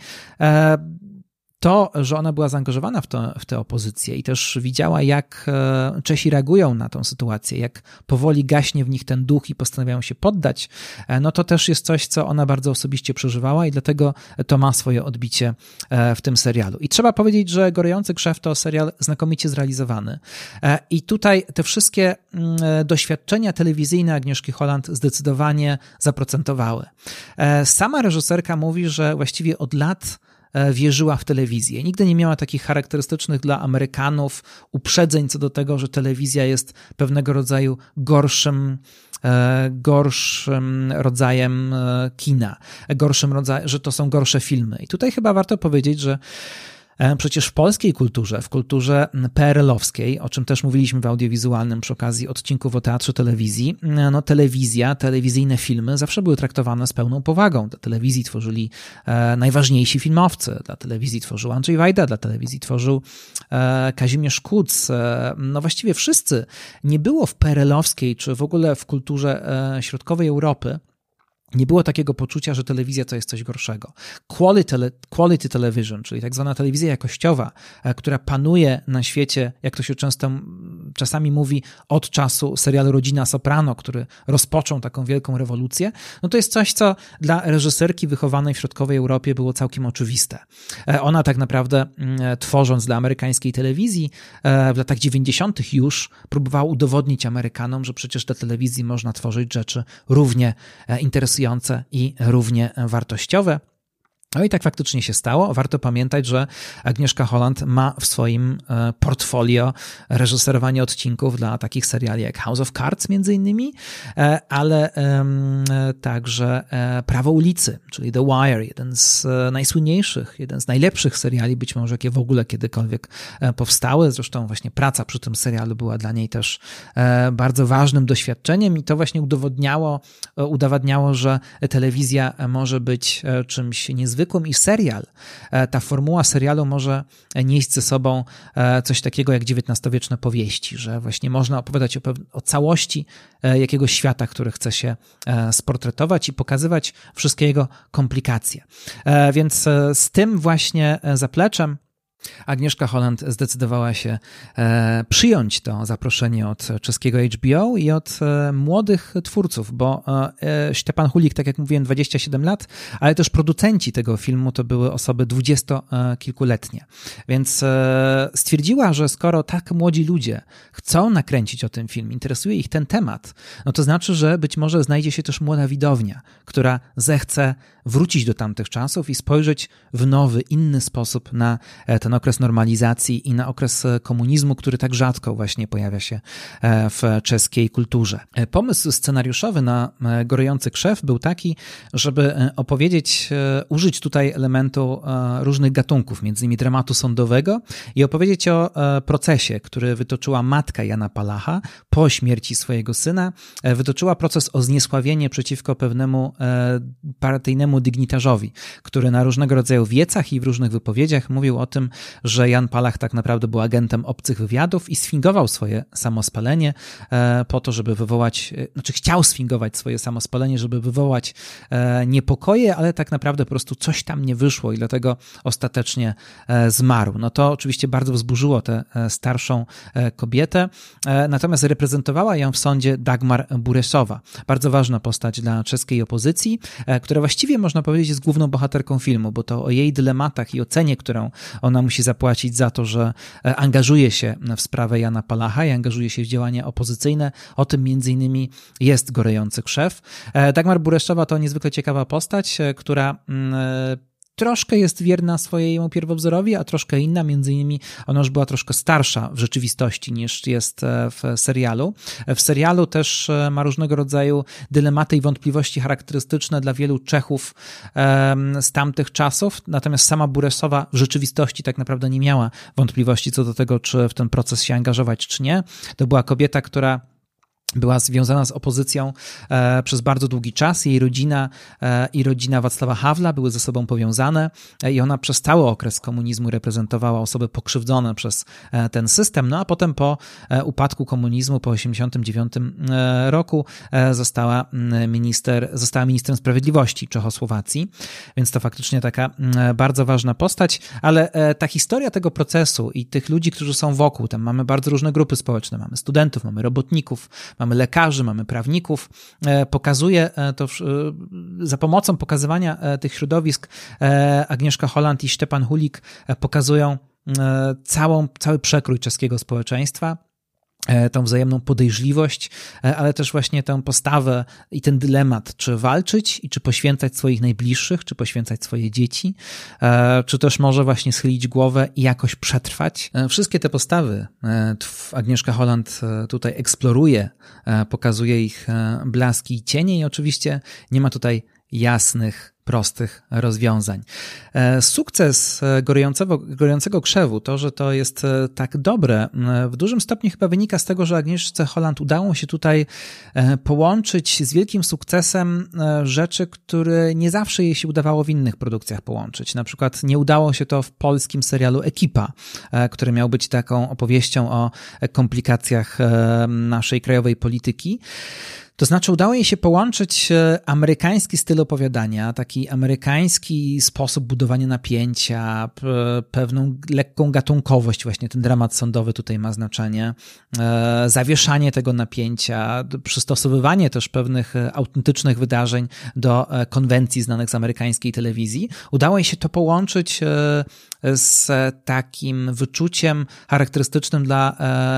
to, że ona była zaangażowana w, to, w tę opozycję i też widziała, jak e, Czesi reagują na tą sytuację, jak powoli gaśnie w nich ten duch i postanawiają się poddać, e, no to też jest coś, co ona bardzo osobiście przeżywała i dlatego to ma swoje odbicie e, w tym serialu. I trzeba powiedzieć, że Gorejący Krzew to serial znakomicie zrealizowany. I tutaj te wszystkie mm, doświadczenia telewizyjne Agnieszki Holland zdecydowanie zaprocentowały. Sama reżyserka mówi, że właściwie od lat wierzyła w telewizję. Nigdy nie miała takich charakterystycznych dla Amerykanów uprzedzeń co do tego, że telewizja jest pewnego rodzaju gorszym e, gorszym rodzajem e, kina, gorszym rodzajem, że to są gorsze filmy. I tutaj chyba warto powiedzieć, że E, przecież w polskiej kulturze, w kulturze PRL-owskiej, o czym też mówiliśmy w audiowizualnym przy okazji odcinków o teatrze telewizji, e, no telewizja, telewizyjne filmy zawsze były traktowane z pełną powagą. Dla telewizji tworzyli e, najważniejsi filmowcy, dla telewizji tworzył Andrzej Wajda, dla telewizji tworzył Kazimierz Kuc. No właściwie wszyscy. Nie było w PRL-owskiej, czy w ogóle w kulturze środkowej Europy nie było takiego poczucia, że telewizja to jest coś gorszego. Quality, quality television, czyli tak zwana telewizja jakościowa, e, która panuje na świecie, jak to się często czasami mówi, od czasu serialu Rodzina Soprano, który rozpoczął taką wielką rewolucję, no to jest coś, co dla reżyserki wychowanej w środkowej Europie było całkiem oczywiste. E, ona tak naprawdę, mm, tworząc dla amerykańskiej telewizji e, w latach 90. już próbowała udowodnić Amerykanom, że przecież dla telewizji można tworzyć rzeczy równie interesujące interesujące i równie wartościowe. No i tak faktycznie się stało. Warto pamiętać, że Agnieszka Holland ma w swoim e, portfolio reżyserowanie odcinków dla takich seriali jak House of Cards między innymi, e, ale także e, Prawo ulicy, czyli The Wire, jeden z najsłynniejszych, jeden z najlepszych seriali być może, jakie w ogóle kiedykolwiek powstały. Zresztą właśnie praca przy tym serialu była dla niej też bardzo ważnym doświadczeniem i to właśnie udowodniało, udowadniało, że telewizja może być czymś niezwykłym zwykłym i serial. E, ta formuła serialu może nieść ze sobą e, coś takiego jak XIX-wieczne powieści, że właśnie można opowiadać o, o całości e, jakiegoś świata, który chce się sportretować i pokazywać wszystkie jego komplikacje. Więc z tym właśnie zapleczem Agnieszka Holland zdecydowała się e, przyjąć to zaproszenie od czeskiego HBO i od e, młodych twórców, bo e, Stepan Hulik, tak jak mówiłem, 27 lat, ale też producenci tego filmu to były osoby dwudziestokilkuletnie. Więc stwierdziła, że skoro tak młodzi ludzie chcą nakręcić o tym film, interesuje ich ten temat, no to znaczy, że być może znajdzie się też młoda widownia, która zechce wrócić do tamtych czasów i spojrzeć w nowy, inny sposób na ten ten okres normalizacji i na okres e, komunizmu, który tak rzadko właśnie pojawia się e, w czeskiej kulturze. E, pomysł scenariuszowy na Gorejący Krzew był taki, żeby opowiedzieć, użyć tutaj elementu różnych gatunków, między innymi dramatu sądowego i opowiedzieć o procesie, który wytoczyła matka Jana Palacha po śmierci swojego syna. Wytoczyła proces o zniesławienie przeciwko pewnemu partyjnemu dygnitarzowi, który na różnego rodzaju wiecach i w różnych wypowiedziach mówił o tym, że Jan Palach tak naprawdę był agentem obcych wywiadów i sfingował swoje samospalenie e, po to, żeby wywołać, e, znaczy chciał sfingować swoje samospalenie, żeby wywołać e, niepokoje, ale tak naprawdę po prostu coś tam nie wyszło i dlatego ostatecznie zmarł. No to oczywiście bardzo wzburzyło tę starszą kobietę, natomiast reprezentowała ją w sądzie Dagmar Buresowa. Bardzo ważna postać dla czeskiej opozycji, która właściwie można powiedzieć jest główną bohaterką filmu, bo to o jej dylematach i ocenie, którą ona musi zapłacić za to, że e, angażuje się w sprawę Jana Palacha i angażuje się w działania opozycyjne. O tym między innymi jest Gorejący Krzew. E, Dagmar Bureszczowa to niezwykle ciekawa postać, e, która mm, troszkę jest wierna swojemu pierwowzorowi, a troszkę inna, między innymi ona już była troszkę starsza w rzeczywistości niż jest w serialu. W serialu też ma różnego rodzaju dylematy i wątpliwości charakterystyczne dla wielu Czechów z tamtych czasów, natomiast sama Buresowa w rzeczywistości tak naprawdę nie miała wątpliwości co do tego, czy w ten proces się angażować, czy nie. To była kobieta, która była związana z opozycją e, przez bardzo długi czas. Jej rodzina e, i rodzina Wacława Hawla były ze sobą powiązane e, i ona przez cały okres komunizmu reprezentowała osoby pokrzywdzone przez e, ten system. No a potem po e, upadku komunizmu po 1989 e, roku została minister, została ministrem sprawiedliwości Czechosłowacji, więc to faktycznie taka bardzo ważna postać, ale ta historia tego procesu i tych ludzi, którzy są wokół, tam mamy bardzo różne grupy społeczne, mamy studentów, mamy robotników, mamy lekarzy, mamy prawników. E, pokazuje e, to e, za pomocą pokazywania tych środowisk Agnieszka Holland i Stepan Hulik pokazują całą, cały przekrój czeskiego społeczeństwa tą wzajemną podejrzliwość, e, ale też właśnie tę postawę i ten dylemat, czy walczyć i czy poświęcać swoich najbliższych, czy poświęcać swoje dzieci, e, czy też może właśnie schylić głowę i jakoś przetrwać. Wszystkie te postawy Agnieszka Holland tutaj eksploruje, pokazuje ich blaski i cienie i oczywiście nie ma tutaj jasnych prostych rozwiązań. E, sukces e, gorejącego krzewu, to, że to jest e, tak dobre, w dużym stopniu chyba wynika z tego, że Agnieszce Holland udało się tutaj połączyć z wielkim sukcesem rzeczy, które nie zawsze jej się udawało w innych produkcjach połączyć. Na przykład nie udało się to w polskim serialu Ekipa, który miał być taką opowieścią o komplikacjach naszej krajowej polityki. To znaczy, udało jej się połączyć e, amerykański styl opowiadania, taki amerykański sposób budowania napięcia, pewną lekką gatunkowość, właśnie ten dramat sądowy tutaj ma znaczenie, e, zawieszanie tego napięcia, przystosowywanie też pewnych e, autentycznych wydarzeń do konwencji znanych z amerykańskiej telewizji. Udało jej się to połączyć z takim wyczuciem charakterystycznym dla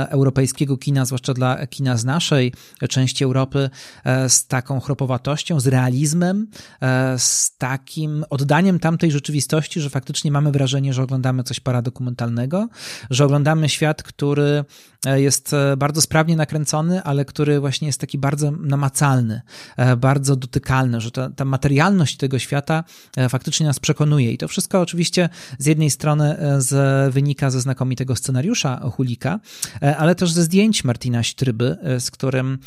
europejskiego kina, zwłaszcza dla kina z naszej części Europy, E, z taką chropowatością, z realizmem, e, z takim oddaniem tamtej rzeczywistości, że faktycznie mamy wrażenie, że oglądamy coś paradokumentalnego, że oglądamy świat, który e, jest bardzo sprawnie nakręcony, ale który właśnie jest taki bardzo namacalny, bardzo dotykalny, że ta, ta materialność tego świata faktycznie nas przekonuje. I to wszystko oczywiście z jednej strony z, wynika ze znakomitego scenariusza Hulika, ale też ze zdjęć Martina Sztryby, z którym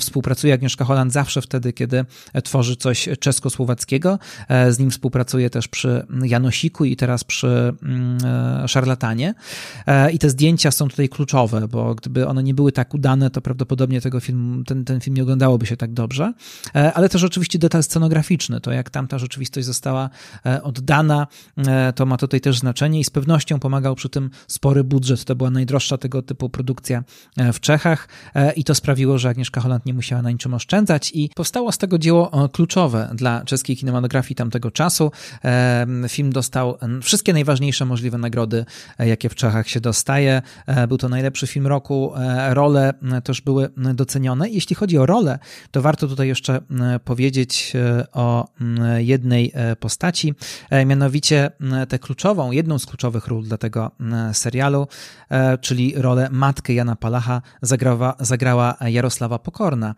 współpracuje Agnieszka Holland zawsze wtedy, kiedy tworzy coś czesko-słowackiego. E, z nim współpracuje też przy Janosiku i teraz przy mm, e, Szarlatanie. E, I te zdjęcia są tutaj kluczowe, bo gdyby one nie były tak udane, to prawdopodobnie tego filmu, ten, ten film nie oglądałoby się tak dobrze. Ale też oczywiście detal scenograficzny, to jak tamta rzeczywistość została oddana, to ma tutaj też znaczenie i z pewnością pomagał przy tym spory budżet. To była najdroższa tego typu produkcja w Czechach i to sprawiło, że Agnieszka Holland nie musiała na niczym oszczędzać i powstało z tego dzieło kluczowe dla czeskiej kinematografii tamtego czasu. Film dostał wszystkie najważniejsze możliwe nagrody, e, jakie w Czechach się dostaje. E, był to najlepszy film roku. E, role też były docenione. Jeśli chodzi o rolę, to warto tutaj jeszcze powiedzieć o jednej postaci, mianowicie tę kluczową, jedną z kluczowych ról dla tego serialu, czyli rolę matkę Jana Palacha zagrała, zagrała Jarosława Pokorna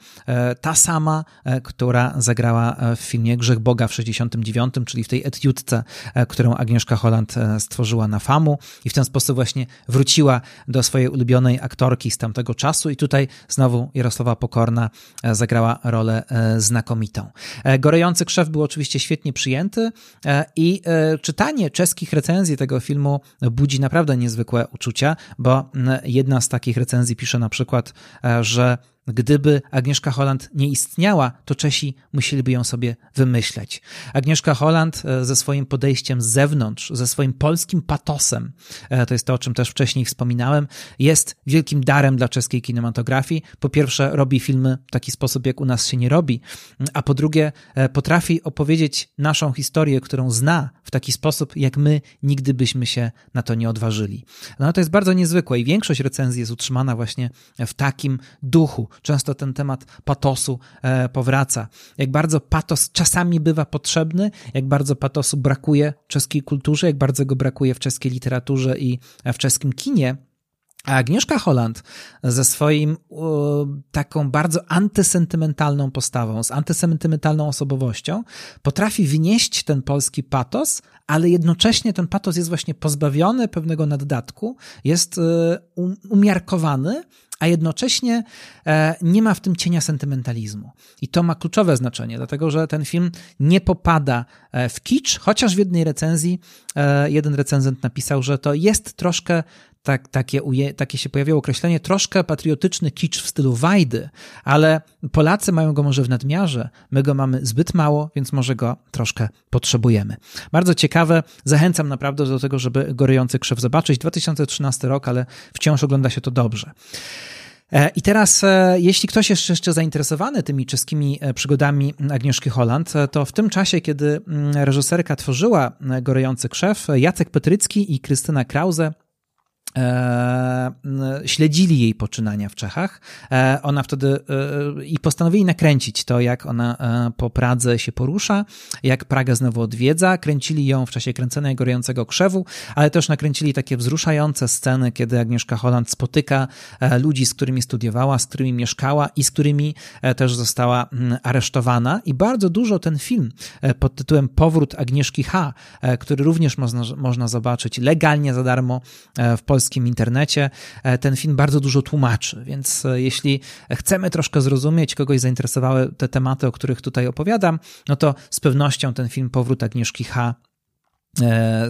ta sama, e, która zagrała e, w filmie Grzech Boga w 69, czyli w tej etiudce, e, którą Agnieszka Holland stworzyła na famu i w ten sposób właśnie wróciła do swojej ulubionej aktorki z tamtego czasu i tutaj znowu Jarosława Pokorna zagrała rolę znakomitą. Gorejący krzew był oczywiście świetnie przyjęty i czytanie czeskich recenzji tego filmu budzi naprawdę niezwykłe uczucia, bo jedna z takich recenzji pisze na przykład, że Gdyby Agnieszka Holland nie istniała, to Czesi musieliby ją sobie wymyśleć. Agnieszka Holland e, ze swoim podejściem z zewnątrz, ze swoim polskim patosem, e, to jest to, o czym też wcześniej wspominałem, jest wielkim darem dla czeskiej kinematografii. Po pierwsze, robi filmy w taki sposób, jak u nas się nie robi, a po drugie, e, potrafi opowiedzieć naszą historię, którą zna w taki sposób, jak my nigdy byśmy się na to nie odważyli. No to jest bardzo niezwykłe i większość recenzji jest utrzymana właśnie w takim duchu często ten temat patosu e, powraca. Jak bardzo patos czasami bywa potrzebny, jak bardzo patosu brakuje czeskiej kulturze, jak bardzo go brakuje w czeskiej literaturze i w czeskim kinie. A Agnieszka Holland ze swoim taką bardzo antysentymentalną postawą, z antysentymentalną osobowością, potrafi wnieść ten polski patos, ale jednocześnie ten patos jest właśnie pozbawiony pewnego naddatku, jest e, um, umiarkowany, a jednocześnie e, nie ma w tym cienia sentymentalizmu. I to ma kluczowe znaczenie, dlatego że ten film nie popada e, w kicz, chociaż w jednej recenzji e, jeden recenzent napisał, że to jest troszkę tak, takie, uje, takie się pojawiło określenie, troszkę patriotyczny kicz w stylu Wajdy, ale Polacy mają go może w nadmiarze, my go mamy zbyt mało, więc może go troszkę potrzebujemy. Bardzo ciekawe, zachęcam naprawdę do tego, żeby Gorejący Krzew zobaczyć. 2013 rok, ale wciąż ogląda się to dobrze. E, I teraz, e, jeśli ktoś jest jeszcze zainteresowany tymi czeskimi e, przygodami Agnieszki Holland, to w tym czasie, kiedy mm, reżyserka tworzyła Gorejący Krzew, Jacek Petrycki i Krystyna Krause śledzili jej poczynania w Czechach. E, ona wtedy e, i postanowili nakręcić to, jak ona po Pradze się porusza, jak Pragę znowu odwiedza. Kręcili ją w czasie kręcenia Gorącego Krzewu, ale też nakręcili takie wzruszające sceny, kiedy Agnieszka Holland spotyka ludzi, z którymi studiowała, z którymi mieszkała i z którymi też została aresztowana. I bardzo dużo ten film pod tytułem Powrót Agnieszki H., który również można, można zobaczyć legalnie za darmo w Polsce polskim internecie. E, ten film bardzo dużo tłumaczy, więc e, jeśli chcemy troszkę zrozumieć, kogoś zainteresowały te tematy, o których tutaj opowiadam, no to z pewnością ten film Powrót Agnieszki H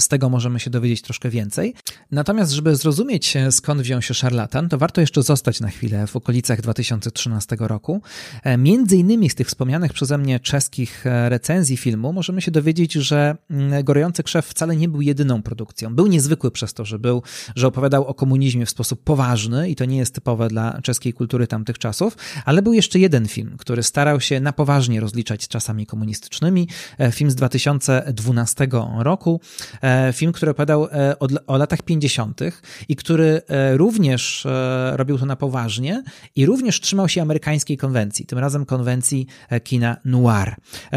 z tego możemy się dowiedzieć troszkę więcej. Natomiast, żeby zrozumieć e, skąd wziął się szarlatan, to warto jeszcze zostać na chwilę w okolicach 2013 roku. E, między innymi z tych wspomnianych przeze mnie czeskich recenzji filmu możemy się dowiedzieć, że mm, Gorejący Krzew wcale nie był jedyną produkcją. Był niezwykły przez to, że był, że opowiadał o komunizmie w sposób poważny i to nie jest typowe dla czeskiej kultury tamtych czasów, ale był jeszcze jeden film, który starał się na poważnie rozliczać z czasami komunistycznymi. Film z 2012 roku, E, film, który opowiadał e, o, latach 50. i który e, również robił to na poważnie i również trzymał się amerykańskiej konwencji, tym razem konwencji kina noir.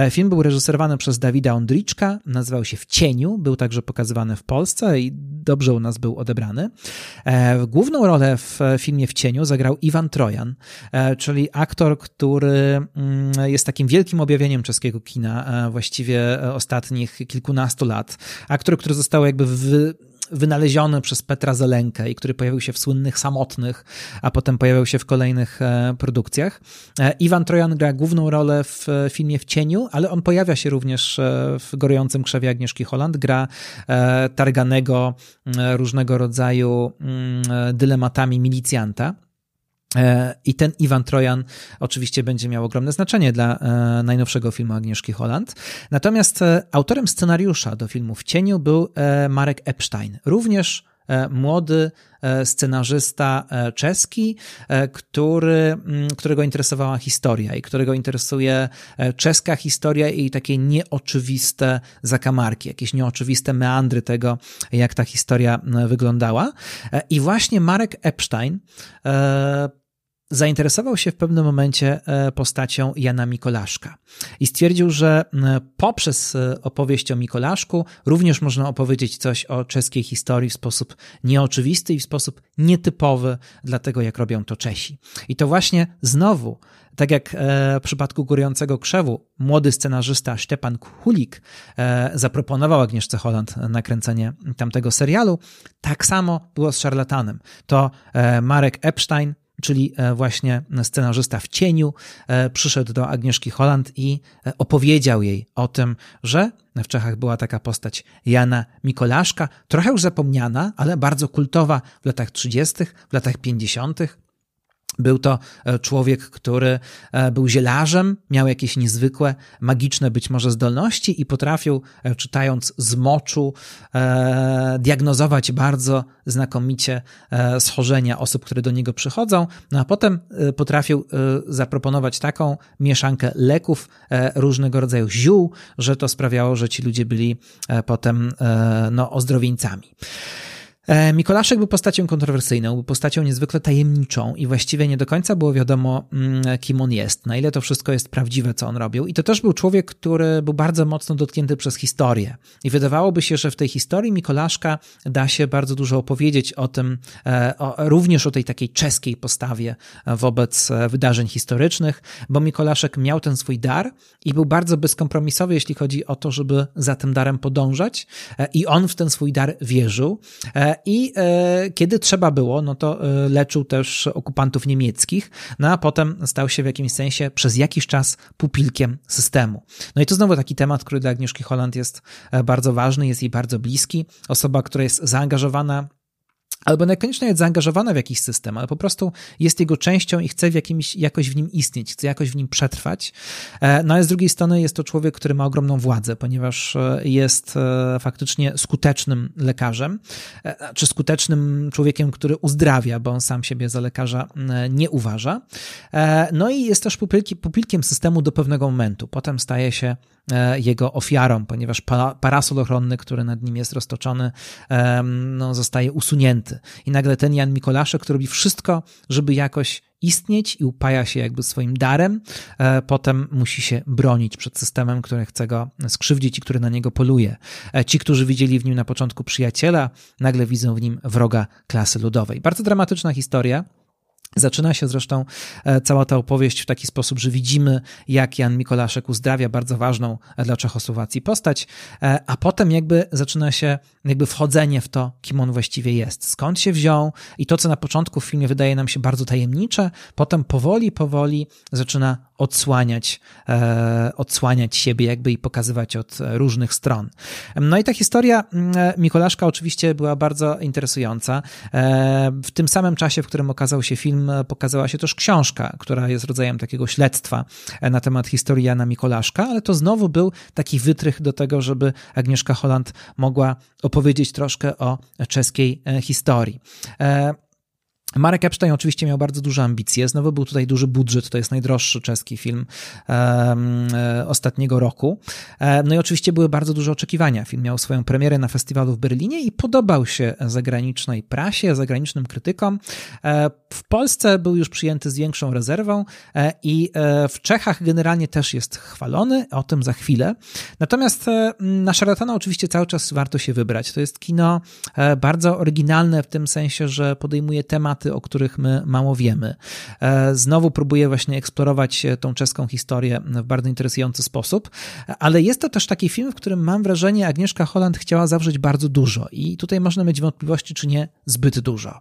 Film był reżyserowany przez Dawida Ondriczka, nazywał się W cieniu, był także pokazywany w Polsce i dobrze u nas był odebrany. Główną rolę w filmie W cieniu zagrał Iwan Trojan, czyli aktor, który mm, jest takim wielkim objawieniem czeskiego kina właściwie ostatnich kilkunastu lat aktor, który został jakby wy, wynaleziony przez Petra Zelenkę i który pojawił się w słynnych Samotnych, a potem pojawiał się w kolejnych e, produkcjach. E, Iwan Trojan gra główną rolę w filmie W cieniu, ale on pojawia się również e, w Gorującym krzewie Agnieszki Holland, gra targanego różnego rodzaju dylematami milicjanta. E, I ten Iwan Trojan oczywiście będzie miał ogromne znaczenie dla e, najnowszego filmu Agnieszki Holland. Natomiast e, autorem scenariusza do filmu W cieniu był Marek Epstein, również młody scenarzysta czeski, który, którego interesowała historia i którego interesuje czeska historia i takie nieoczywiste zakamarki, jakieś nieoczywiste meandry tego, jak ta historia wyglądała. I właśnie Marek Epstein zainteresował się w pewnym momencie e, postacią Jana Mikolaszka i stwierdził, że poprzez e, opowieść o Mikolaszku również można opowiedzieć coś o czeskiej historii w sposób nieoczywisty i w sposób nietypowy dla tego, jak robią to Czesi. I to właśnie znowu, tak jak e, w przypadku Górującego Krzewu, młody scenarzysta Szczepan Kulik zaproponował Agnieszce Holland nakręcenie tamtego serialu, tak samo było z Szarlatanem. To Marek Epstein czyli e, właśnie scenarzysta w cieniu, e, przyszedł do Agnieszki Holland i e, opowiedział jej o tym, że w Czechach była taka postać Jana Mikolaszka, trochę już zapomniana, ale bardzo kultowa w latach 30., w latach 50. Był to e, człowiek, który e, był zielarzem, miał jakieś niezwykłe, magiczne być może zdolności i potrafił, e, czytając z moczu, diagnozować bardzo znakomicie schorzenia osób, które do niego przychodzą, no a potem potrafił zaproponować taką mieszankę leków, różnego rodzaju ziół, że to sprawiało, że ci ludzie byli potem no, ozdrowieńcami. E, Mikolaszek był postacią kontrowersyjną, był postacią niezwykle tajemniczą i właściwie nie do końca było wiadomo, mm, kim on jest, na ile to wszystko jest prawdziwe, co on robił. I to też był człowiek, który był bardzo mocno dotknięty przez historię. I wydawałoby się, że w tej historii Mikolaszka da się bardzo dużo opowiedzieć o tym, e, o, również o tej takiej czeskiej postawie wobec e, wydarzeń historycznych, bo Mikolaszek miał ten swój dar i był bardzo bezkompromisowy, jeśli chodzi o to, żeby za tym darem podążać. I on w ten swój dar wierzył i e, kiedy trzeba było, no to e, leczył też okupantów niemieckich, no a potem stał się w jakimś sensie przez jakiś czas pupilkiem systemu. No i to znowu taki temat, który dla Agnieszki Holland jest e, bardzo ważny, jest jej bardzo bliski. Osoba, która jest zaangażowana albo niekoniecznie jest zaangażowana w jakiś system, ale po prostu jest jego częścią i chce w jakimś, jakoś w nim istnieć, chce jakoś w nim przetrwać. E, no ale z drugiej strony jest to człowiek, który ma ogromną władzę, ponieważ e, jest e, faktycznie skutecznym lekarzem, czy skutecznym człowiekiem, który uzdrawia, bo on sam siebie za lekarza nie uważa. No i jest też pupilkiem systemu do pewnego momentu. Potem staje się jego ofiarą, ponieważ parasol ochronny, który nad nim jest roztoczony, no, zostaje usunięty. I nagle ten Jan Mikolaszek, który robi wszystko, żeby jakoś istnieć i upaja się jakby swoim darem, e, potem musi się bronić przed systemem, który chce go skrzywdzić i który na niego poluje. E, ci, którzy widzieli w nim na początku przyjaciela, nagle widzą w nim wroga klasy ludowej. Bardzo dramatyczna historia. Zaczyna się zresztą e, cała ta opowieść w taki sposób, że widzimy, jak Jan Mikolaszek uzdrawia bardzo ważną dla Czechosłowacji postać, e, a potem jakby zaczyna się jakby wchodzenie w to, kim on właściwie jest, skąd się wziął i to, co na początku w filmie wydaje nam się bardzo tajemnicze, potem powoli, powoli zaczyna odsłaniać, e, odsłaniać siebie jakby i pokazywać od różnych stron. No i ta historia Mikolaszka oczywiście była bardzo interesująca. W tym samym czasie, w którym okazał się film, pokazała się też książka, która jest rodzajem takiego śledztwa na temat historii Jana Mikolaszka, ale to znowu był taki wytrych do tego, żeby Agnieszka Holland mogła opowiedzieć troszkę o czeskiej historii. Marek Epstein oczywiście miał bardzo duże ambicje. Znowu był tutaj duży budżet, to jest najdroższy czeski film um, ostatniego roku. E, no i oczywiście były bardzo duże oczekiwania. Film miał swoją premierę na festiwalu w Berlinie i podobał się zagranicznej prasie, zagranicznym krytykom. E, w Polsce był już przyjęty z większą rezerwą i w Czechach generalnie też jest chwalony, o tym za chwilę. Natomiast na Szarlatana oczywiście cały czas warto się wybrać. To jest kino bardzo oryginalne w tym sensie, że podejmuje temat tematy, o których my mało wiemy. E, znowu próbuję właśnie eksplorować tą czeską historię w bardzo interesujący sposób, ale jest to też taki film, w którym mam wrażenie, Agnieszka Holland chciała zawrzeć bardzo dużo i tutaj można mieć wątpliwości, czy nie zbyt dużo.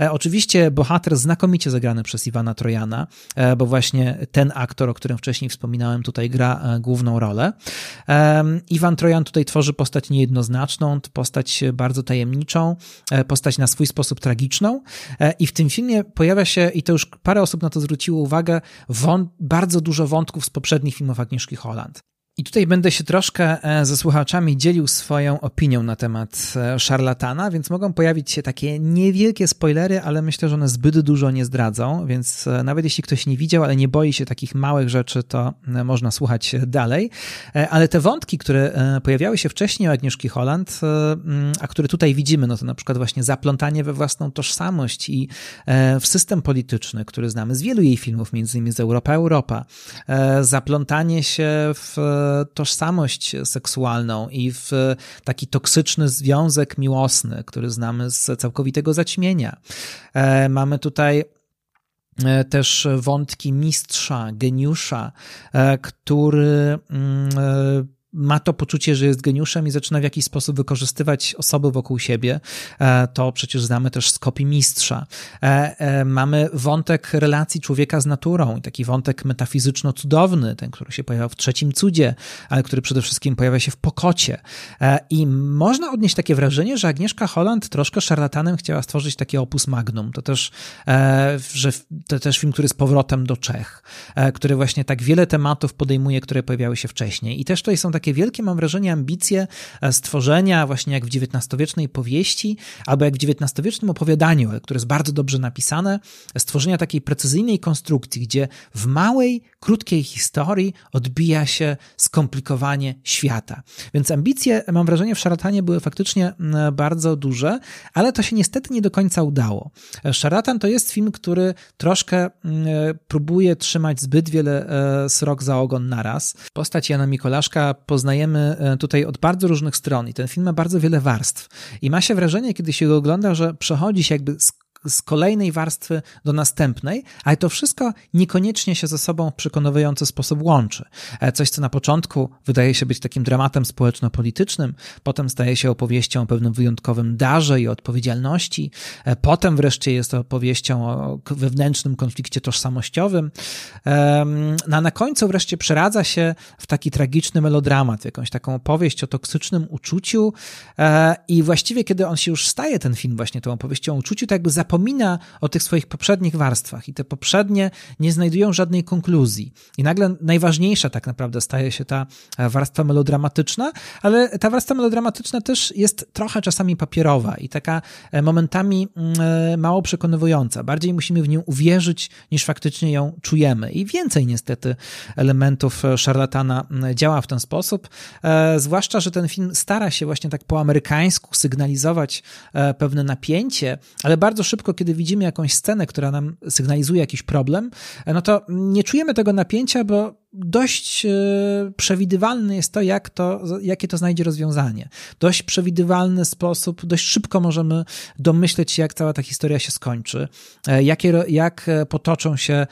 E, oczywiście bohater znakomicie zagrany przez Iwana Trojana, e, bo właśnie ten aktor, o którym wcześniej wspominałem, tutaj gra główną rolę. Iwan Trojan tutaj tworzy postać niejednoznaczną, postać bardzo tajemniczą, postać na swój sposób tragiczną i w tym filmie pojawia się, i to już parę osób na to zwróciło uwagę, bardzo dużo wątków z poprzednich filmów Agnieszki Holland. I tutaj będę się troszkę e, ze słuchaczami dzielił swoją opinią na temat e, szarlatana, więc mogą pojawić się takie niewielkie spoilery, ale myślę, że one zbyt dużo nie zdradzą, więc e, nawet jeśli ktoś nie widział, ale nie boi się takich małych rzeczy, to można słuchać dalej. Ale te wątki, które pojawiały się wcześniej u Agnieszki Holland, a które tutaj widzimy, no to na przykład właśnie zaplątanie we własną tożsamość i w system polityczny, który znamy z wielu jej filmów, między innymi z Europa Europa, zaplątanie się w tożsamość seksualną i w taki toksyczny związek miłosny, który znamy z całkowitego zaćmienia. E, mamy tutaj e, też wątki mistrza, geniusza, e, który mm, ma to poczucie, że jest geniuszem i zaczyna w jakiś sposób wykorzystywać osoby wokół siebie. E, to przecież znamy też z kopii mistrza. E, e, mamy wątek relacji człowieka z naturą, taki wątek metafizyczno-cudowny, ten, który się pojawia w trzecim cudzie, ale który przede wszystkim pojawia się w pokocie. I można odnieść takie wrażenie, że Agnieszka Holland troszkę szarlatanem chciała stworzyć takie opus magnum. To też, że to też film, który z powrotem do Czech, który właśnie tak wiele tematów podejmuje, które pojawiały się wcześniej. I też tutaj są takie takie wielkie, mam wrażenie, ambicje e, stworzenia, właśnie jak w XIX-wiecznej powieści, albo jak w XIX-wiecznym opowiadaniu, które jest bardzo dobrze napisane, stworzenia takiej precyzyjnej konstrukcji, gdzie w małej, krótkiej historii odbija się skomplikowanie świata. Więc ambicje, mam wrażenie, w Szarlatanie były faktycznie bardzo duże, ale to się niestety nie do końca udało. Szarlatan to jest film, który troszkę próbuje trzymać zbyt wiele e, srok za ogon naraz. Postać Jana Mikolaszka poznajemy e, tutaj od bardzo różnych stron i ten film ma bardzo wiele warstw. I ma się wrażenie, kiedy się go ogląda, że przechodzi się jakby z z kolejnej warstwy do następnej, ale to wszystko niekoniecznie się ze sobą w przekonujący sposób łączy. E, coś, co na początku wydaje się być takim dramatem społeczno-politycznym, potem staje się opowieścią o pewnym wyjątkowym darze i odpowiedzialności, e, potem wreszcie jest opowieścią o wewnętrznym konflikcie tożsamościowym, no a na końcu wreszcie przeradza się w taki tragiczny melodramat, jakąś taką opowieść o toksycznym uczuciu e, i właściwie kiedy on się już staje, ten film właśnie tą opowieścią o uczuciu, to jakby zapomina zapomina o tych swoich poprzednich warstwach i te poprzednie nie znajdują żadnej konkluzji. I nagle najważniejsza tak naprawdę staje się ta e, warstwa melodramatyczna, ale ta warstwa melodramatyczna też jest trochę czasami papierowa i taka e, momentami mm, e, mało przekonywująca. Bardziej musimy w nią uwierzyć, niż faktycznie ją czujemy. I więcej niestety elementów szarlatana mm, działa w ten sposób, zwłaszcza, że ten film stara się właśnie tak po amerykańsku sygnalizować pewne napięcie, ale bardzo szybko szybko, kiedy widzimy jakąś scenę, która nam sygnalizuje jakiś problem, no to nie czujemy tego napięcia, bo dość przewidywalne jest to, jak to, jakie to znajdzie rozwiązanie. Dość przewidywalny sposób, dość szybko możemy domyśleć się, jak cała ta historia się skończy, jakie, jak potoczą się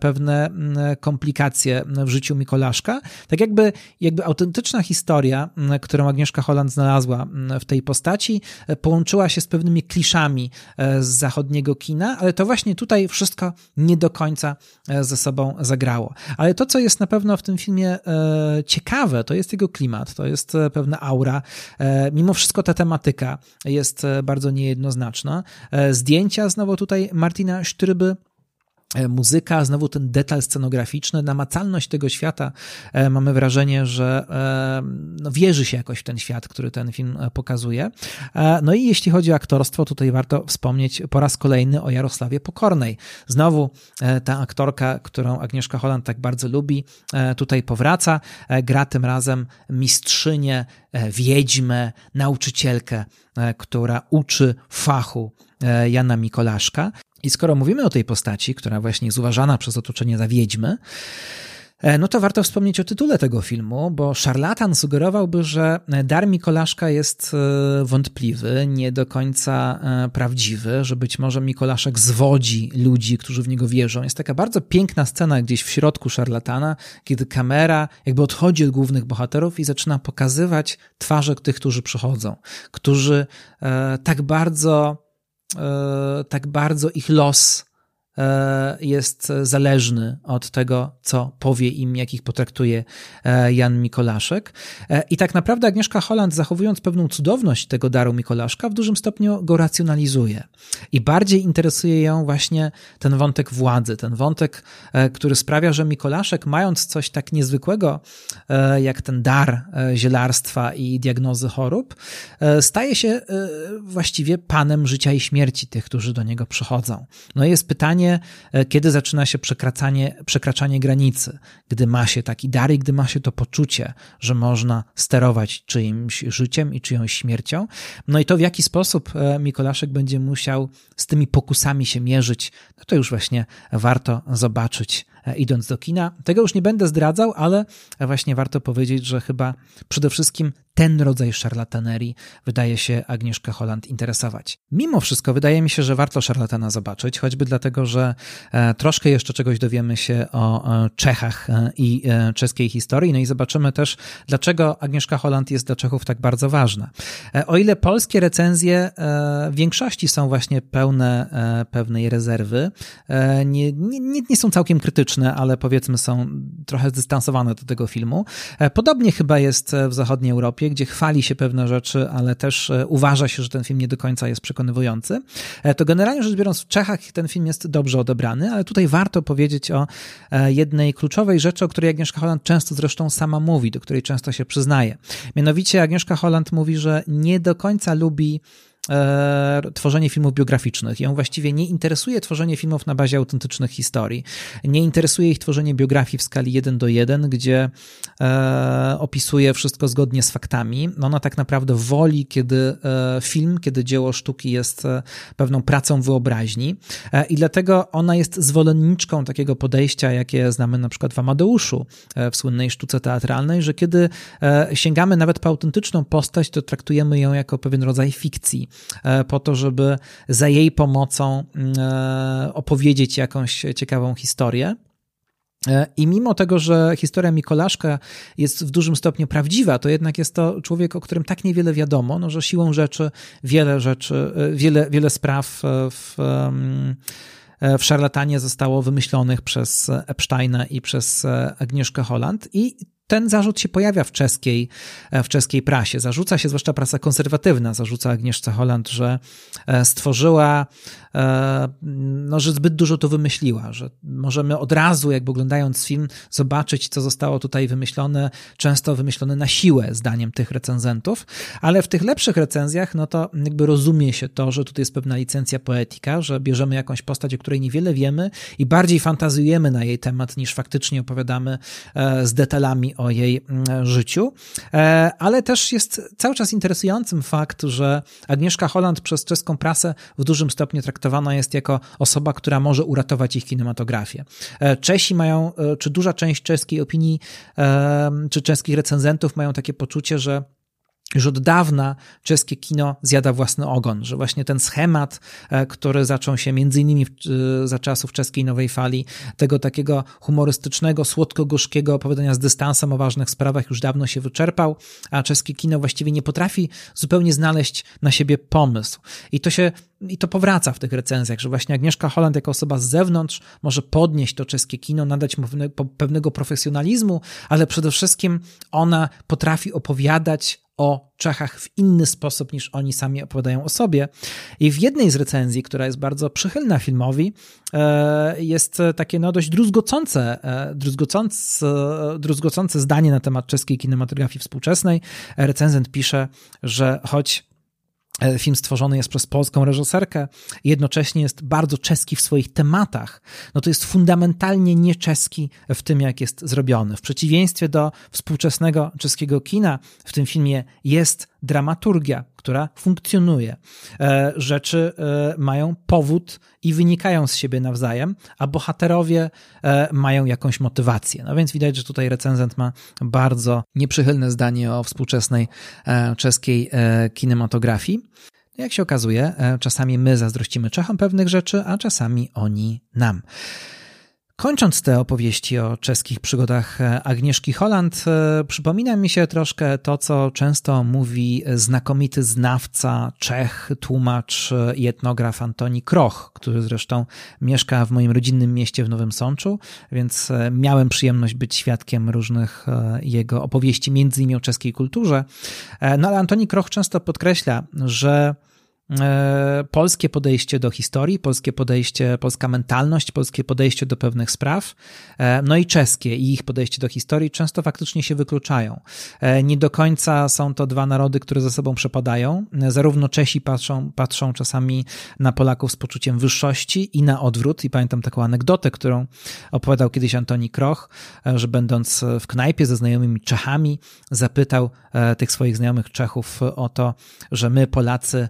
pewne komplikacje w życiu Mikolaszka. Tak jakby, jakby autentyczna historia, którą Agnieszka Holland znalazła w tej postaci, połączyła się z pewnymi kliszami z zachodniego kina, ale to właśnie tutaj wszystko nie do końca ze sobą zagrało. Ale to, co jest na pewno w tym filmie e, ciekawe, to jest jego klimat, to jest e, pewna aura. E, mimo wszystko ta tematyka jest bardzo niejednoznaczna. Zdjęcia znowu tutaj Martina Sztryby muzyka, znowu ten detal scenograficzny, namacalność tego świata. E, mamy wrażenie, że e, no, wierzy się jakoś w ten świat, który ten film pokazuje. No i jeśli chodzi o aktorstwo, tutaj warto wspomnieć po raz kolejny o Jarosławie Pokornej. Znowu ta aktorka, którą Agnieszka Holland tak bardzo lubi, tutaj powraca. Gra tym razem mistrzynię, wiedźmę, nauczycielkę, która uczy fachu Jana Mikolaszka. I skoro mówimy o tej postaci, która właśnie jest uważana przez otoczenie za wiedźmę, e, no to warto wspomnieć o tytule tego filmu, bo szarlatan sugerowałby, że dar Mikolaszka jest e, wątpliwy, nie do końca e, prawdziwy, że być może Mikolaszek zwodzi ludzi, którzy w niego wierzą. Jest taka bardzo piękna scena gdzieś w środku szarlatana, kiedy kamera jakby odchodzi od głównych bohaterów i zaczyna pokazywać twarze tych, którzy przychodzą, którzy tak bardzo tak bardzo ich los E, jest zależny od tego, co powie im, jak ich potraktuje e, Jan Mikolaszek. E, I tak naprawdę Agnieszka Holland, zachowując pewną cudowność tego daru Mikolaszka, w dużym stopniu go racjonalizuje. I bardziej interesuje ją właśnie ten wątek władzy, ten wątek, który sprawia, że Mikolaszek, mając coś tak niezwykłego, jak ten dar zielarstwa i diagnozy chorób, staje się właściwie panem życia i śmierci tych, którzy do niego przychodzą. No i jest pytanie, E, kiedy zaczyna się przekraczanie, przekraczanie granicy, gdy ma się taki dar i gdy ma się to poczucie, że można sterować czyimś życiem i czyjąś śmiercią. No i to w jaki sposób e, Mikolaszek będzie musiał z tymi pokusami się mierzyć, no to już właśnie warto zobaczyć idąc do kina. Tego już nie będę zdradzał, ale właśnie warto powiedzieć, że chyba przede wszystkim ten rodzaj szarlatanerii wydaje się Agnieszkę Holland interesować. Mimo wszystko wydaje mi się, że warto szarlatana zobaczyć, choćby dlatego, że e, troszkę jeszcze czegoś dowiemy się o e, Czechach i czeskiej historii, no i zobaczymy też, dlaczego Agnieszka Holland jest dla Czechów tak bardzo ważna. O ile polskie recenzje w większości są właśnie pełne pewnej rezerwy, nie, nie, nie są całkiem krytyczne, ale powiedzmy są trochę zdystansowane do tego filmu. E, podobnie chyba jest w zachodniej Europie, gdzie chwali się pewne rzeczy, ale też e, uważa się, że ten film nie do końca jest przekonywujący. E, to generalnie rzecz biorąc, w Czechach ten film jest dobrze odebrany, ale tutaj warto powiedzieć o jednej kluczowej rzeczy, o której Agnieszka Holland często zresztą sama mówi, do której często się przyznaje. Mianowicie Agnieszka Holland mówi, że nie do końca lubi e, tworzenie filmów biograficznych. Ją właściwie nie interesuje tworzenie filmów na bazie autentycznych historii. Nie interesuje ich tworzenie biografii w skali 1 do 1, gdzie e, opisuje wszystko zgodnie z faktami. Ona tak naprawdę woli, kiedy e, film, kiedy dzieło sztuki jest e, pewną pracą wyobraźni e, i dlatego ona jest zwolenniczką takiego podejścia, jakie znamy na przykład w Amadeuszu, w słynnej sztuce teatralnej, że kiedy sięgamy nawet po autentyczną postać, to traktujemy ją jako pewien rodzaj fikcji. E, po to, żeby za jej pomocą mm, e, opowiedzieć jakąś ciekawą historię. E, I mimo tego, że historia Mikolaszka jest w dużym stopniu prawdziwa, to jednak jest to człowiek, o którym tak niewiele wiadomo, no, że siłą rzeczy wiele rzeczy, wiele, wiele spraw w, w szarlatanie zostało wymyślonych przez Epsteina i przez Agnieszkę Holland i ten zarzut się pojawia w czeskiej, e, w czeskiej prasie. Zarzuca się, zwłaszcza prasa konserwatywna, zarzuca Agnieszce Holland, że e, stworzyła, e, no, że zbyt dużo to wymyśliła, że możemy od razu, jakby oglądając film, zobaczyć, co zostało tutaj wymyślone, często wymyślone na siłę, zdaniem tych recenzentów, ale w tych lepszych recenzjach, no to jakby rozumie się to, że tutaj jest pewna licencja poetyka, że bierzemy jakąś postać, o której niewiele wiemy i bardziej fantazjujemy na jej temat, niż faktycznie opowiadamy z detalami o jej mm, życiu, ale też jest cały czas interesującym fakt, że Agnieszka Holland przez czeską prasę w dużym stopniu traktowana jest jako osoba, która może uratować ich kinematografię. Czesi mają, czy duża część czeskiej opinii, czy czeskich recenzentów mają takie poczucie, że już od dawna czeskie kino zjada własny ogon, że właśnie ten schemat, e, który zaczął się między innymi e, za czasów czeskiej nowej fali, tego takiego humorystycznego, słodko-gorzkiego opowiadania z dystansem o ważnych sprawach już dawno się wyczerpał, a czeskie kino właściwie nie potrafi zupełnie znaleźć na siebie pomysł. I to się i to powraca w tych recenzjach, że właśnie Agnieszka Holland jako osoba z zewnątrz może podnieść to czeskie kino, nadać mu pewnego profesjonalizmu, ale przede wszystkim ona potrafi opowiadać o Czechach w inny sposób niż oni sami opowiadają o sobie. I w jednej z recenzji, która jest bardzo przychylna filmowi, e, jest takie no dość druzgocące, e, druzgocące, druzgocące zdanie na temat czeskiej kinematografii współczesnej. Recenzent pisze, że choć film stworzony jest przez polską reżyserkę, jednocześnie jest bardzo czeski w swoich tematach, no to jest fundamentalnie nie czeski w tym, jak jest zrobiony. W przeciwieństwie do współczesnego czeskiego kina, w tym filmie jest dramaturgia, która funkcjonuje. E, rzeczy e, mają powód i wynikają z siebie nawzajem, a bohaterowie e, mają jakąś motywację. No więc widać, że tutaj recenzent ma bardzo nieprzychylne zdanie o współczesnej czeskiej kinematografii. Jak się okazuje, czasami my zazdrościmy Czechom pewnych rzeczy, a czasami oni nam. Kończąc te opowieści o czeskich przygodach e, Agnieszki Holland, e, przypomina mi się troszkę to, co często mówi znakomity znawca Czech, tłumacz i etnograf Antoni Kroch, który zresztą mieszka w moim rodzinnym mieście w Nowym Sączu, więc e, miałem przyjemność być świadkiem różnych jego opowieści, między innymi o czeskiej kulturze. No ale Antoni Kroch często podkreśla, że E, polskie podejście do historii, polskie podejście, polska mentalność, polskie podejście do pewnych spraw, e, no i czeskie i ich podejście do historii często faktycznie się wykluczają. E, nie do końca są to dwa narody, które ze sobą przepadają. Zarówno Czesi patrzą, patrzą czasami na Polaków z poczuciem wyższości i na odwrót. I pamiętam taką anegdotę, którą opowiadał kiedyś Antoni Kroch, że będąc w knajpie ze znajomymi Czechami, zapytał tych swoich znajomych Czechów o to, że my Polacy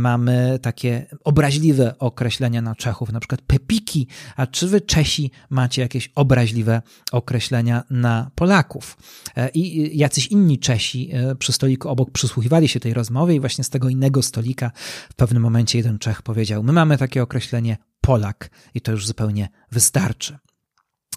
mamy takie obraźliwe określenia na Czechów, na przykład pepiki, a czy wy Czesi macie jakieś obraźliwe określenia na Polaków? E, I jacyś inni Czesi e, przy stoliku obok przysłuchiwali się tej rozmowie i właśnie z tego innego stolika w pewnym momencie jeden Czech powiedział, my mamy takie określenie Polak i to już zupełnie wystarczy.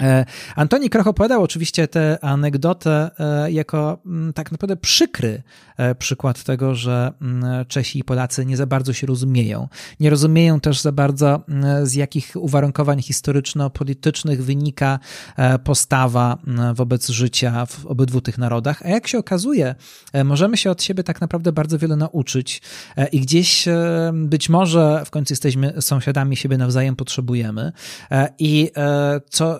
E, Antoni Kroch opowiadał oczywiście tę anegdotę e, jako mm, tak naprawdę przykry e, przykład tego, że mm, Czesi i Polacy nie za bardzo się rozumieją. Nie rozumieją też za bardzo, mm, z jakich uwarunkowań historyczno-politycznych wynika postawa wobec życia w obydwu tych narodach. A jak się okazuje, możemy się od siebie tak naprawdę bardzo wiele nauczyć i gdzieś być może w końcu jesteśmy sąsiadami, siebie nawzajem potrzebujemy. I co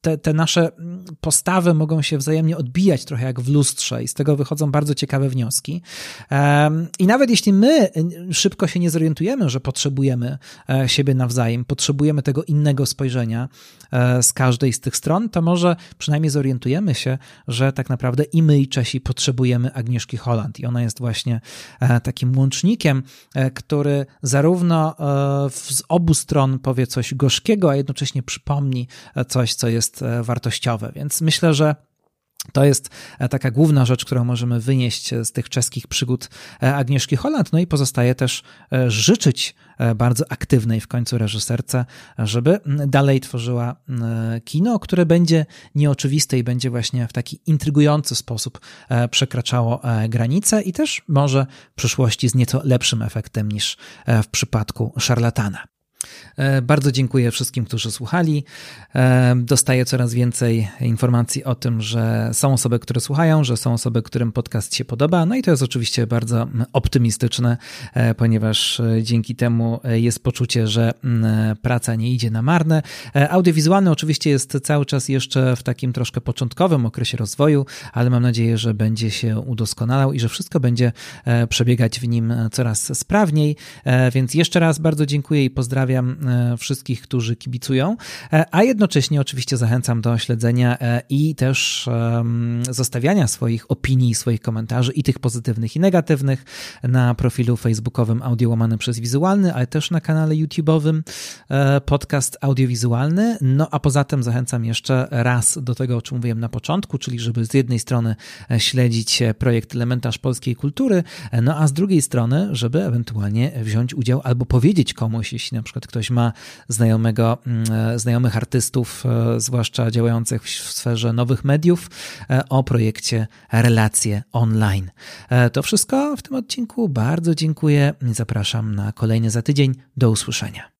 te, te nasze postawy mogą się wzajemnie odbijać trochę jak w lustrze i z tego wychodzą bardzo ciekawe wnioski. I nawet jeśli my szybko się nie zorientujemy, że potrzebujemy e, siebie nawzajem, potrzebujemy tego innego spojrzenia e, z każdej z tych stron, to może przynajmniej zorientujemy się, że tak naprawdę i my, i Czesi potrzebujemy Agnieszki Holland i ona jest właśnie e, takim łącznikiem, który zarówno z obu stron powie coś gorzkiego, a jednocześnie przypomni coś, co jest e, wartościowe. Więc myślę, że to jest e, taka główna rzecz, którą możemy wynieść z tych czeskich przygód e, Agnieszki Holland. No i pozostaje też życzyć bardzo aktywnej w końcu reżyserce, żeby dalej tworzyła kino, które będzie nieoczywiste i będzie właśnie w taki intrygujący sposób przekraczało granice i też może w przyszłości z nieco lepszym efektem niż w przypadku szarlatana. E, bardzo dziękuję wszystkim, którzy słuchali. E, dostaję coraz więcej informacji o tym, że są osoby, które słuchają, że są osoby, którym podcast się podoba. No i to jest oczywiście bardzo optymistyczne, e, ponieważ dzięki temu jest poczucie, że praca nie idzie na marne. Audiowizualny oczywiście jest cały czas jeszcze w takim troszkę początkowym okresie rozwoju, ale mam nadzieję, że będzie się udoskonalał i że wszystko będzie przebiegać w nim coraz sprawniej. Więc jeszcze raz bardzo dziękuję i Pozdrawiam wszystkich, którzy kibicują, a jednocześnie oczywiście zachęcam do śledzenia i też zostawiania swoich opinii, swoich komentarzy i tych pozytywnych i negatywnych na profilu facebookowym Audio Łamane przez Wizualny, ale też na kanale YouTube'owym podcast audiowizualny. No a poza tym zachęcam jeszcze raz do tego, o czym mówiłem na początku, czyli żeby z jednej strony śledzić projekt Elementarz Polskiej Kultury, no a z drugiej strony, żeby ewentualnie wziąć udział albo powiedzieć komuś, jeśli na przykład ktoś ma znajomego, mm, znajomych artystów, e, zwłaszcza działających w sferze nowych mediów, e, o projekcie Relacje Online. E, to wszystko w tym odcinku. Bardzo dziękuję. Zapraszam na kolejny za tydzień. Do usłyszenia.